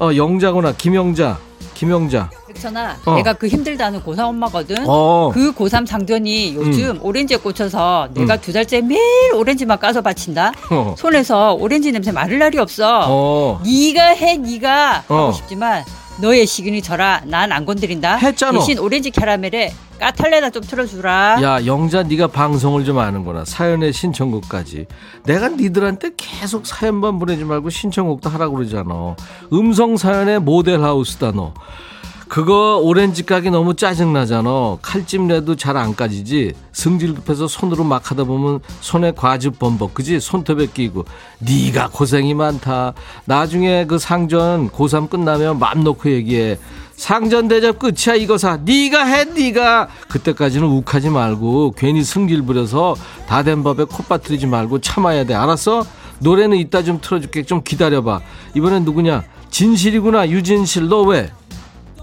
어 영자구나. 김영자. 김영자 백천아, 어. 내가 그 힘들다는 고3 엄마거든. 어. 음. 그 고3 장전이 요즘 오렌지에 꽂혀서 내가 두 달째 매일 오렌지만 까서 바친다. 어. 손에서 오렌지 냄새 마를 날이 없어. 어. 네가 해, 네가 어. 하고 싶지만 너의 시그니 져라. 난 안 건드린다. 했잖아. 대신 오렌지 캐러멜에 까탈레나 좀 틀어주라. 야 영자 네가 방송을 좀 아는구나 사연의 신청곡까지 내가 니들한테 계속 사연만 보내지 말고 신청곡도 하라고 그러잖아 음성 사연의 모델하우스다 너 그거 오렌지 까기 너무 짜증나잖아. 칼집 내도 잘 안 까지지. 승질 급해서 손으로 막 하다 보면 손에 과즙 범벅. 그지? 손톱에 끼고. 네가 고생이 많다. 나중에 그 상전 고3 끝나면 맘 놓고 얘기해. 상전 대접 끝이야 이거 사. 네가 해 네가. 그때까지는 욱하지 말고 괜히 승질 부려서 다 된 법에 콧바트리지 말고 참아야 돼. 알았어? 노래는 이따 좀 틀어줄게. 좀 기다려봐. 이번엔 누구냐? 진실이구나 유진실. 너 왜?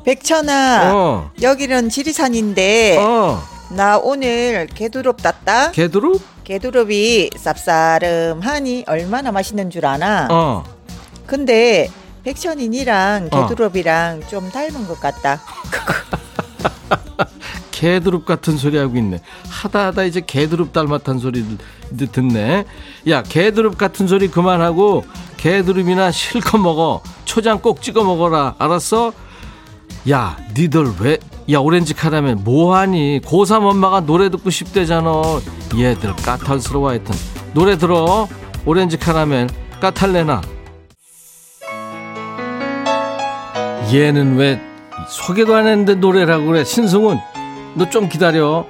백천아, 어. 여기는 지리산인데 어. 나 오늘 개두릅 땄다. 개두릅? 개두릅이 쌉싸름하니 얼마나 맛있는 줄 아나? 어. 근데 백천이니랑 어. 개두릅이랑 좀 닮은 것 같다. [LAUGHS] 개두릅 같은 소리 하고 있네. 하다 하다 이제 개두릅 닮았다는 소리를 이제 듣네. 야, 개두릅 같은 소리 그만하고 개두릅이나 실컷 먹어. 초장 꼭 찍어 먹어라. 알았어? 야, 니들 왜, 야, 오렌지 카라멜 뭐하니? 고3 엄마가 노래 듣고 싶대잖아. 얘들 까탈스러워 하여튼. 노래 들어. 오렌지 카라멜 까탈레나. 얘는 왜 소개도 안 했는데 노래라고 그래. 신승훈, 너 좀 기다려.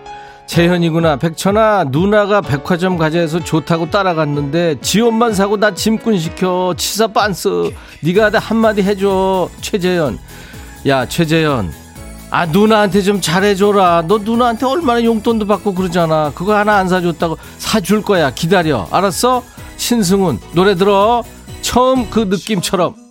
재현이구나. 백천아, 누나가 백화점 가자해서 좋다고 따라갔는데 지 옷만 사고 나 짐꾼 시켜. 치사 빤스. 네가 나 한마디 해줘. 최재현. 야, 최재현. 아, 누나한테 좀 잘해줘라. 너 누나한테 얼마나 용돈도 받고 그러잖아. 그거 하나 안 사줬다고 사줄 거야. 기다려. 알았어? 신승훈, 노래 들어. 처음 그 느낌처럼.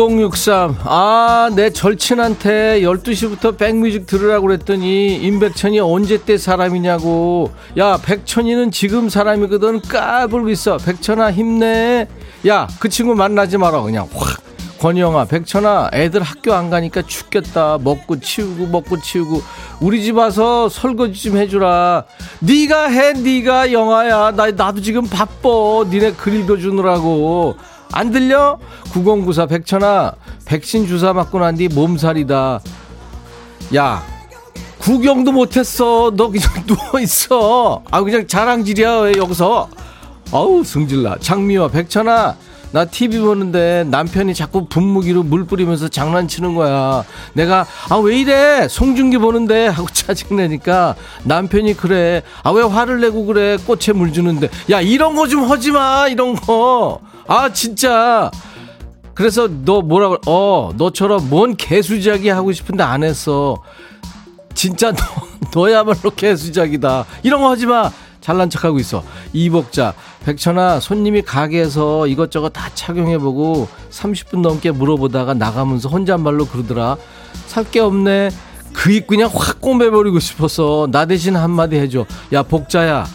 (9063) 아 내 절친한테 (12시부터) 백뮤직 들으라고 그랬더니 임백천이 언제 때 사람이냐고. 야 백천이는 지금 사람이거든. 까불고 있어. 백천아 힘내. 야 그 친구 만나지 마라. 그냥 확. 권영아 백천아 애들 학교 안 가니까 죽겠다. 먹고 치우고 먹고 치우고. 우리 집 와서 설거지 좀 해주라. 네가 해 네가 영아야. 나 나도 지금 바빠. 니네 글 읽어주느라고 안 들려? 9094 백천아 백신 주사 맞고 난 뒤 몸살이다. 야 구경도 못했어. 너 그냥 [LAUGHS] 누워있어. 아 그냥 자랑질이야 왜 여기서? 아우 승질나. 장미화 백천아 나 TV 보는데 남편이 자꾸 분무기로 물 뿌리면서 장난치는 거야. 내가 아 왜 이래? 송중기 보는데? 하고 [LAUGHS] 짜증내니까 남편이 그래. 아 왜 화를 내고 그래? 꽃에 물 주는데. 야 이런 거 좀 하지 마 이런 거 아 진짜 그래서 너 뭐라 그래 어 너처럼 뭔 개수작이 하고 싶은데 안 했어 진짜 너, [LAUGHS] 너야말로 개수작이다. 이런 거 하지 마. 잘난 척하고 있어. 이복자, 백천아, 손님이 가게에서 이것저것 다 착용해보고 30분 넘게 물어보다가 나가면서 혼잣말로 그러더라. 살 게 없네. 그 입 그냥 확 꿰매버리고 싶어서 나 대신 한마디 해줘. 야, 복자야.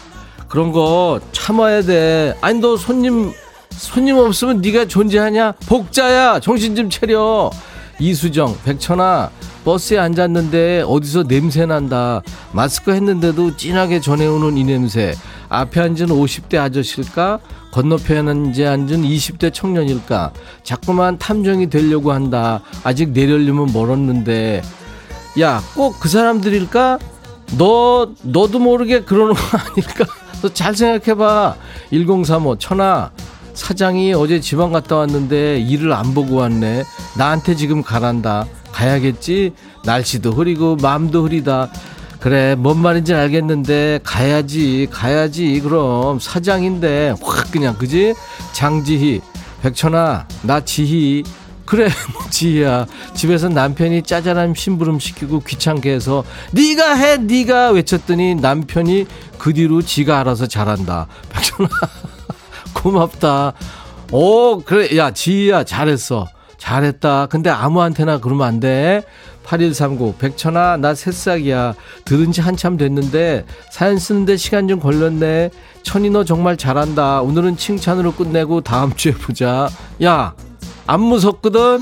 그런 거 참아야 돼. 아니, 너 손님, 손님 없으면 네가 존재하냐? 복자야, 정신 좀 차려. 이수정, 백천아, 버스에 앉았는데 어디서 냄새 난다. 마스크 했는데도 진하게 전해오는 이 냄새. 앞에 앉은 50대 아저씨일까? 건너편에 앉은 20대 청년일까? 자꾸만 탐정이 되려고 한다. 아직 내려려면 멀었는데. 야, 꼭 그 사람들일까? 너, 너도 모르게 그러는 거 아닐까? [LAUGHS] 너 잘 생각해봐. 1035, 천하. 사장이 어제 지방 갔다 왔는데 일을 안 보고 왔네. 나한테 지금 가란다. 가야겠지? 날씨도 흐리고 마음도 흐리다. 그래, 뭔 말인지 알겠는데 가야지, 가야지. 그럼 사장인데 확 그냥 그지? 장지희, 백천아, 나 지희. 그래, [LAUGHS] 뭐 지희야. 집에서 남편이 짜잘한 심부름 시키고 귀찮게 해서 네가 해, 네가 외쳤더니 남편이 그 뒤로 지가 알아서 잘한다. 백천아. [LAUGHS] 고맙다. 오, 그래. 야, 지희야, 잘했어. 잘했다. 근데 아무한테나 그러면 안 돼. 8139, 백천아, 나 새싹이야. 들은 지 한참 됐는데, 사연 쓰는데 시간 좀 걸렸네. 천이 너 정말 잘한다. 오늘은 칭찬으로 끝내고 다음 주에 보자. 야, 안 무섭거든?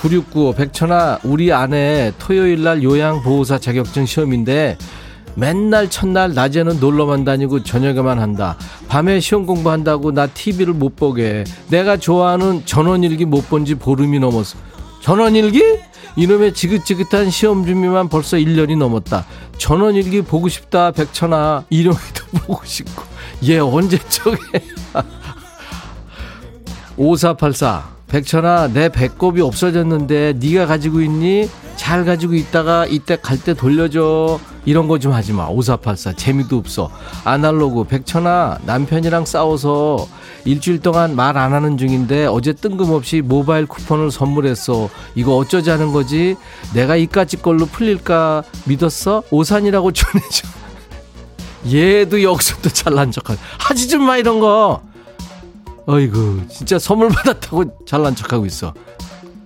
9695, 백천아, 우리 아내 토요일 날 요양보호사 자격증 시험인데, 맨날 첫날 낮에는 놀러만 다니고 저녁에만 한다. 밤에 시험 공부한다고 나 TV를 못 보게 해. 내가 좋아하는 전원일기 못 본 지 보름이 넘었어. 전원일기? 이놈의 지긋지긋한 시험 준비만 벌써 1년이 넘었다. 전원일기 보고 싶다, 백천아. 이놈이도 [LAUGHS] 보고 싶고. 얘 언제 적에. 5484. [LAUGHS] 백천아 내 배꼽이 없어졌는데 네가 가지고 있니? 잘 가지고 있다가 이때 갈 때 돌려줘. 이런 거 좀 하지 마. 5484 재미도 없어. 아날로그. 백천아 남편이랑 싸워서 일주일 동안 말 안 하는 중인데 어제 뜬금없이 모바일 쿠폰을 선물했어. 이거 어쩌자는 거지? 내가 이까짓 걸로 풀릴까 믿었어? 오산이라고 [LAUGHS] 전해줘. 얘도 여기서 또 잘난 척하 하지 좀 마 이런 거 어이구 진짜 선물 받았다고 잘난 척하고 있어.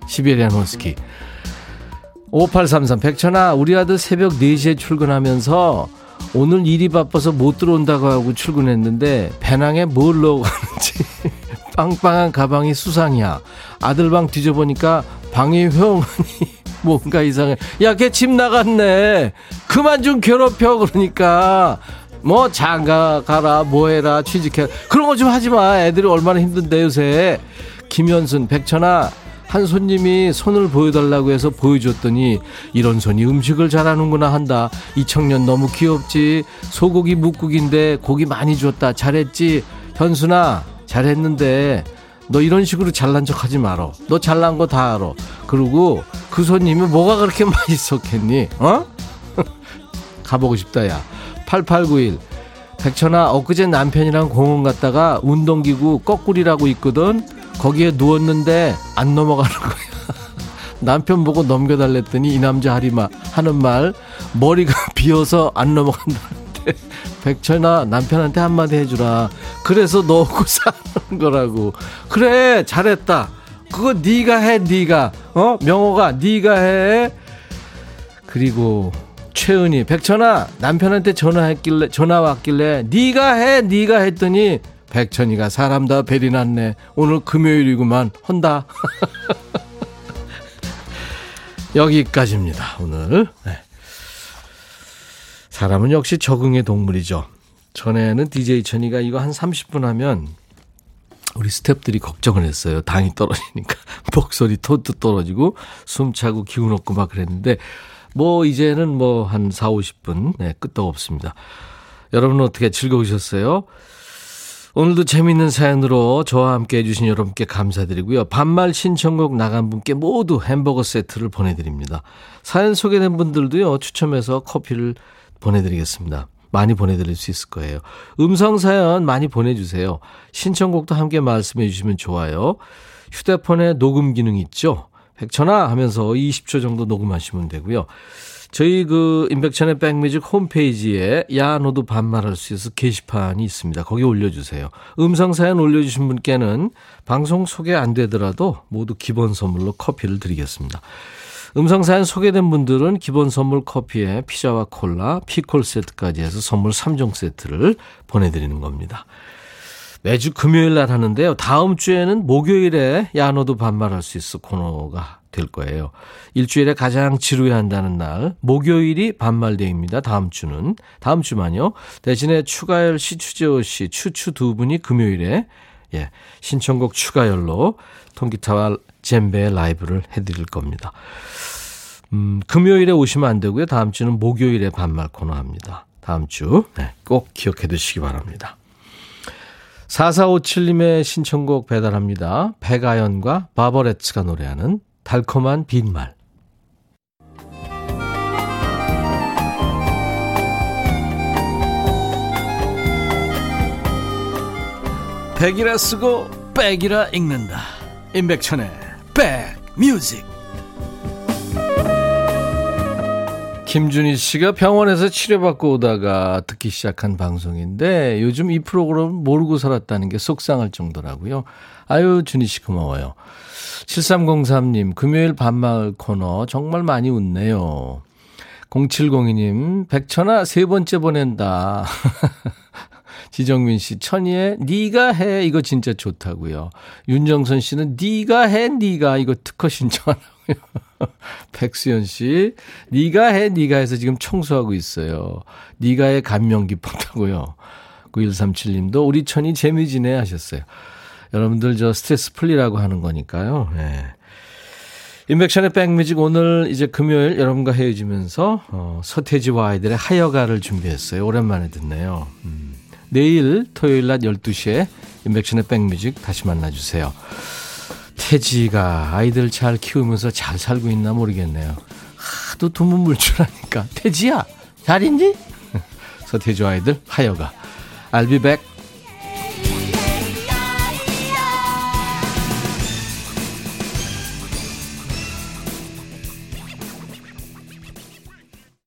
시베리안 호스키. 5833 백천아 우리 아들 새벽 4시에 출근하면서 오늘 일이 바빠서 못 들어온다고 하고 출근했는데 배낭에 뭘 넣어 가는지. [LAUGHS] 빵빵한 가방이 수상이야. 아들 방 뒤져보니까 방에 회원이 [LAUGHS] 뭔가 이상해. 야 걔 집 나갔네. 그만 좀 괴롭혀. 그러니까 뭐 장가 가라 뭐해라 취직해 그런 거 좀 하지 마 애들이 얼마나 힘든데 요새 김현순 백천아 한 손님이 손을 보여달라고 해서 보여줬더니 이런 손이 음식을 잘하는구나 한다. 이 청년 너무 귀엽지. 소고기 묵국인데 고기 많이 줬다. 잘했지. 현순아 잘했는데 너 이런 식으로 잘난 척 하지 말어. 너 잘난 거 다 알아. 그리고 그 손님이 뭐가 그렇게 맛있었겠니? 어? [LAUGHS] 가보고 싶다 야. 8891 백천아 엊그제 남편이랑 공원 갔다가 운동기구 거꾸리라고 있거든 거기에 누웠는데 안 넘어가는 거야. [LAUGHS] 남편 보고 넘겨달랬더니 이 남자 하리마 하는 말 머리가 [LAUGHS] 비어서 안 넘어간다는데. 백천아 남편한테 한마디 해주라. 그래서 너하고 사는 거라고. 그래 잘했다. 그거 네가 해 네가. 어? 명호가 네가 해. 그리고 최은희. 백천아 남편한테 전화했길래 전화 왔길래 네가 해 네가 했더니 백천이가 사람 다 베리 났네. 오늘 금요일이구만. 헌다. [LAUGHS] 여기까지입니다 오늘. 네. 사람은 역시 적응의 동물이죠. 전에는 DJ 천이가 이거 한 30분 하면 우리 스탭들이 걱정을 했어요. 당이 떨어지니까. [LAUGHS] 목소리 톤도 떨어지고 숨 차고 기운 없고 막 그랬는데 뭐 이제는 뭐 한 4, 50분 네, 끄떡 없습니다. 여러분 어떻게 즐거우셨어요? 오늘도 재밌는 사연으로 저와 함께 해주신 여러분께 감사드리고요. 반말 신청곡 나간 분께 모두 햄버거 세트를 보내드립니다. 사연 소개된 분들도요, 추첨해서 커피를 보내드리겠습니다. 많이 보내드릴 수 있을 거예요. 음성 사연 많이 보내주세요. 신청곡도 함께 말씀해 주시면 좋아요. 휴대폰에 녹음 기능 있죠? 백천아 하면서 20초 정도 녹음하시면 되고요. 저희 그 임백천의 백뮤직 홈페이지에 야 너도 반말할 수 있어 게시판이 있습니다. 거기 올려주세요. 음성 사연 올려주신 분께는 방송 소개 안 되더라도 모두 기본 선물로 커피를 드리겠습니다. 음성 사연 소개된 분들은 기본 선물 커피에 피자와 콜라, 피콜 세트까지 해서 선물 3종 세트를 보내드리는 겁니다. 매주 금요일 날 하는데요. 다음 주에는 목요일에 야 너도 반말할 수 있어 코너가 될 거예요. 일주일에 가장 지루해 한다는 날 목요일이 반말데이입니다. 다음 주는 다음 주만요. 대신에 추가열 씨, 추재호 씨, 추추 두 분이 금요일에 예, 신청곡 추가열로 통기타와 젬베 라이브를 해드릴 겁니다. 음, 금요일에 오시면 안 되고요. 다음 주는 목요일에 반말 코너 합니다. 다음 주, 네, 꼭 기억해 두시기 바랍니다. 4457님의 신청곡 배달합니다. 백아연과 바버레츠가 노래하는 달콤한 빈말. 백이라 쓰고 백이라 읽는다 임백천의 백뮤직 김준희 씨가 병원에서 치료받고 오다가 듣기 시작한 방송인데 요즘 이 프로그램 모르고 살았다는 게 속상할 정도라고요. 아유, 준희 씨 고마워요. 7303님, 금요일 반말 코너 정말 많이 웃네요. 0702님, 백천아 세 번째 보낸다. [LAUGHS] 지정민 씨, 천이의 니가 해 이거 진짜 좋다고요. 윤정선 씨는 니가 해 니가 이거 특허 신청하라고요. [LAUGHS] 백수연 씨, 니가 해 니가 해서 지금 청소하고 있어요. 니가의 감명 깊었다고요. 9137님도 우리 천이 재미지네 하셨어요. 여러분들 저 스트레스 풀리라고 하는 거니까요. 네. 인백션의 백뮤직 오늘 이제 금요일 여러분과 헤어지면서 어, 서태지와 아이들의 하여가를 준비했어요. 오랜만에 듣네요. 음. 내일 토요일 낮 12시에 인백션의 백뮤직 다시 만나주세요. 태지가 아이들 잘 키우면서 잘 살고 있나 모르겠네요. 하도 두문 물줄하니까 태지야 잘 있니? 서태주 아이들 하여가 I'll be back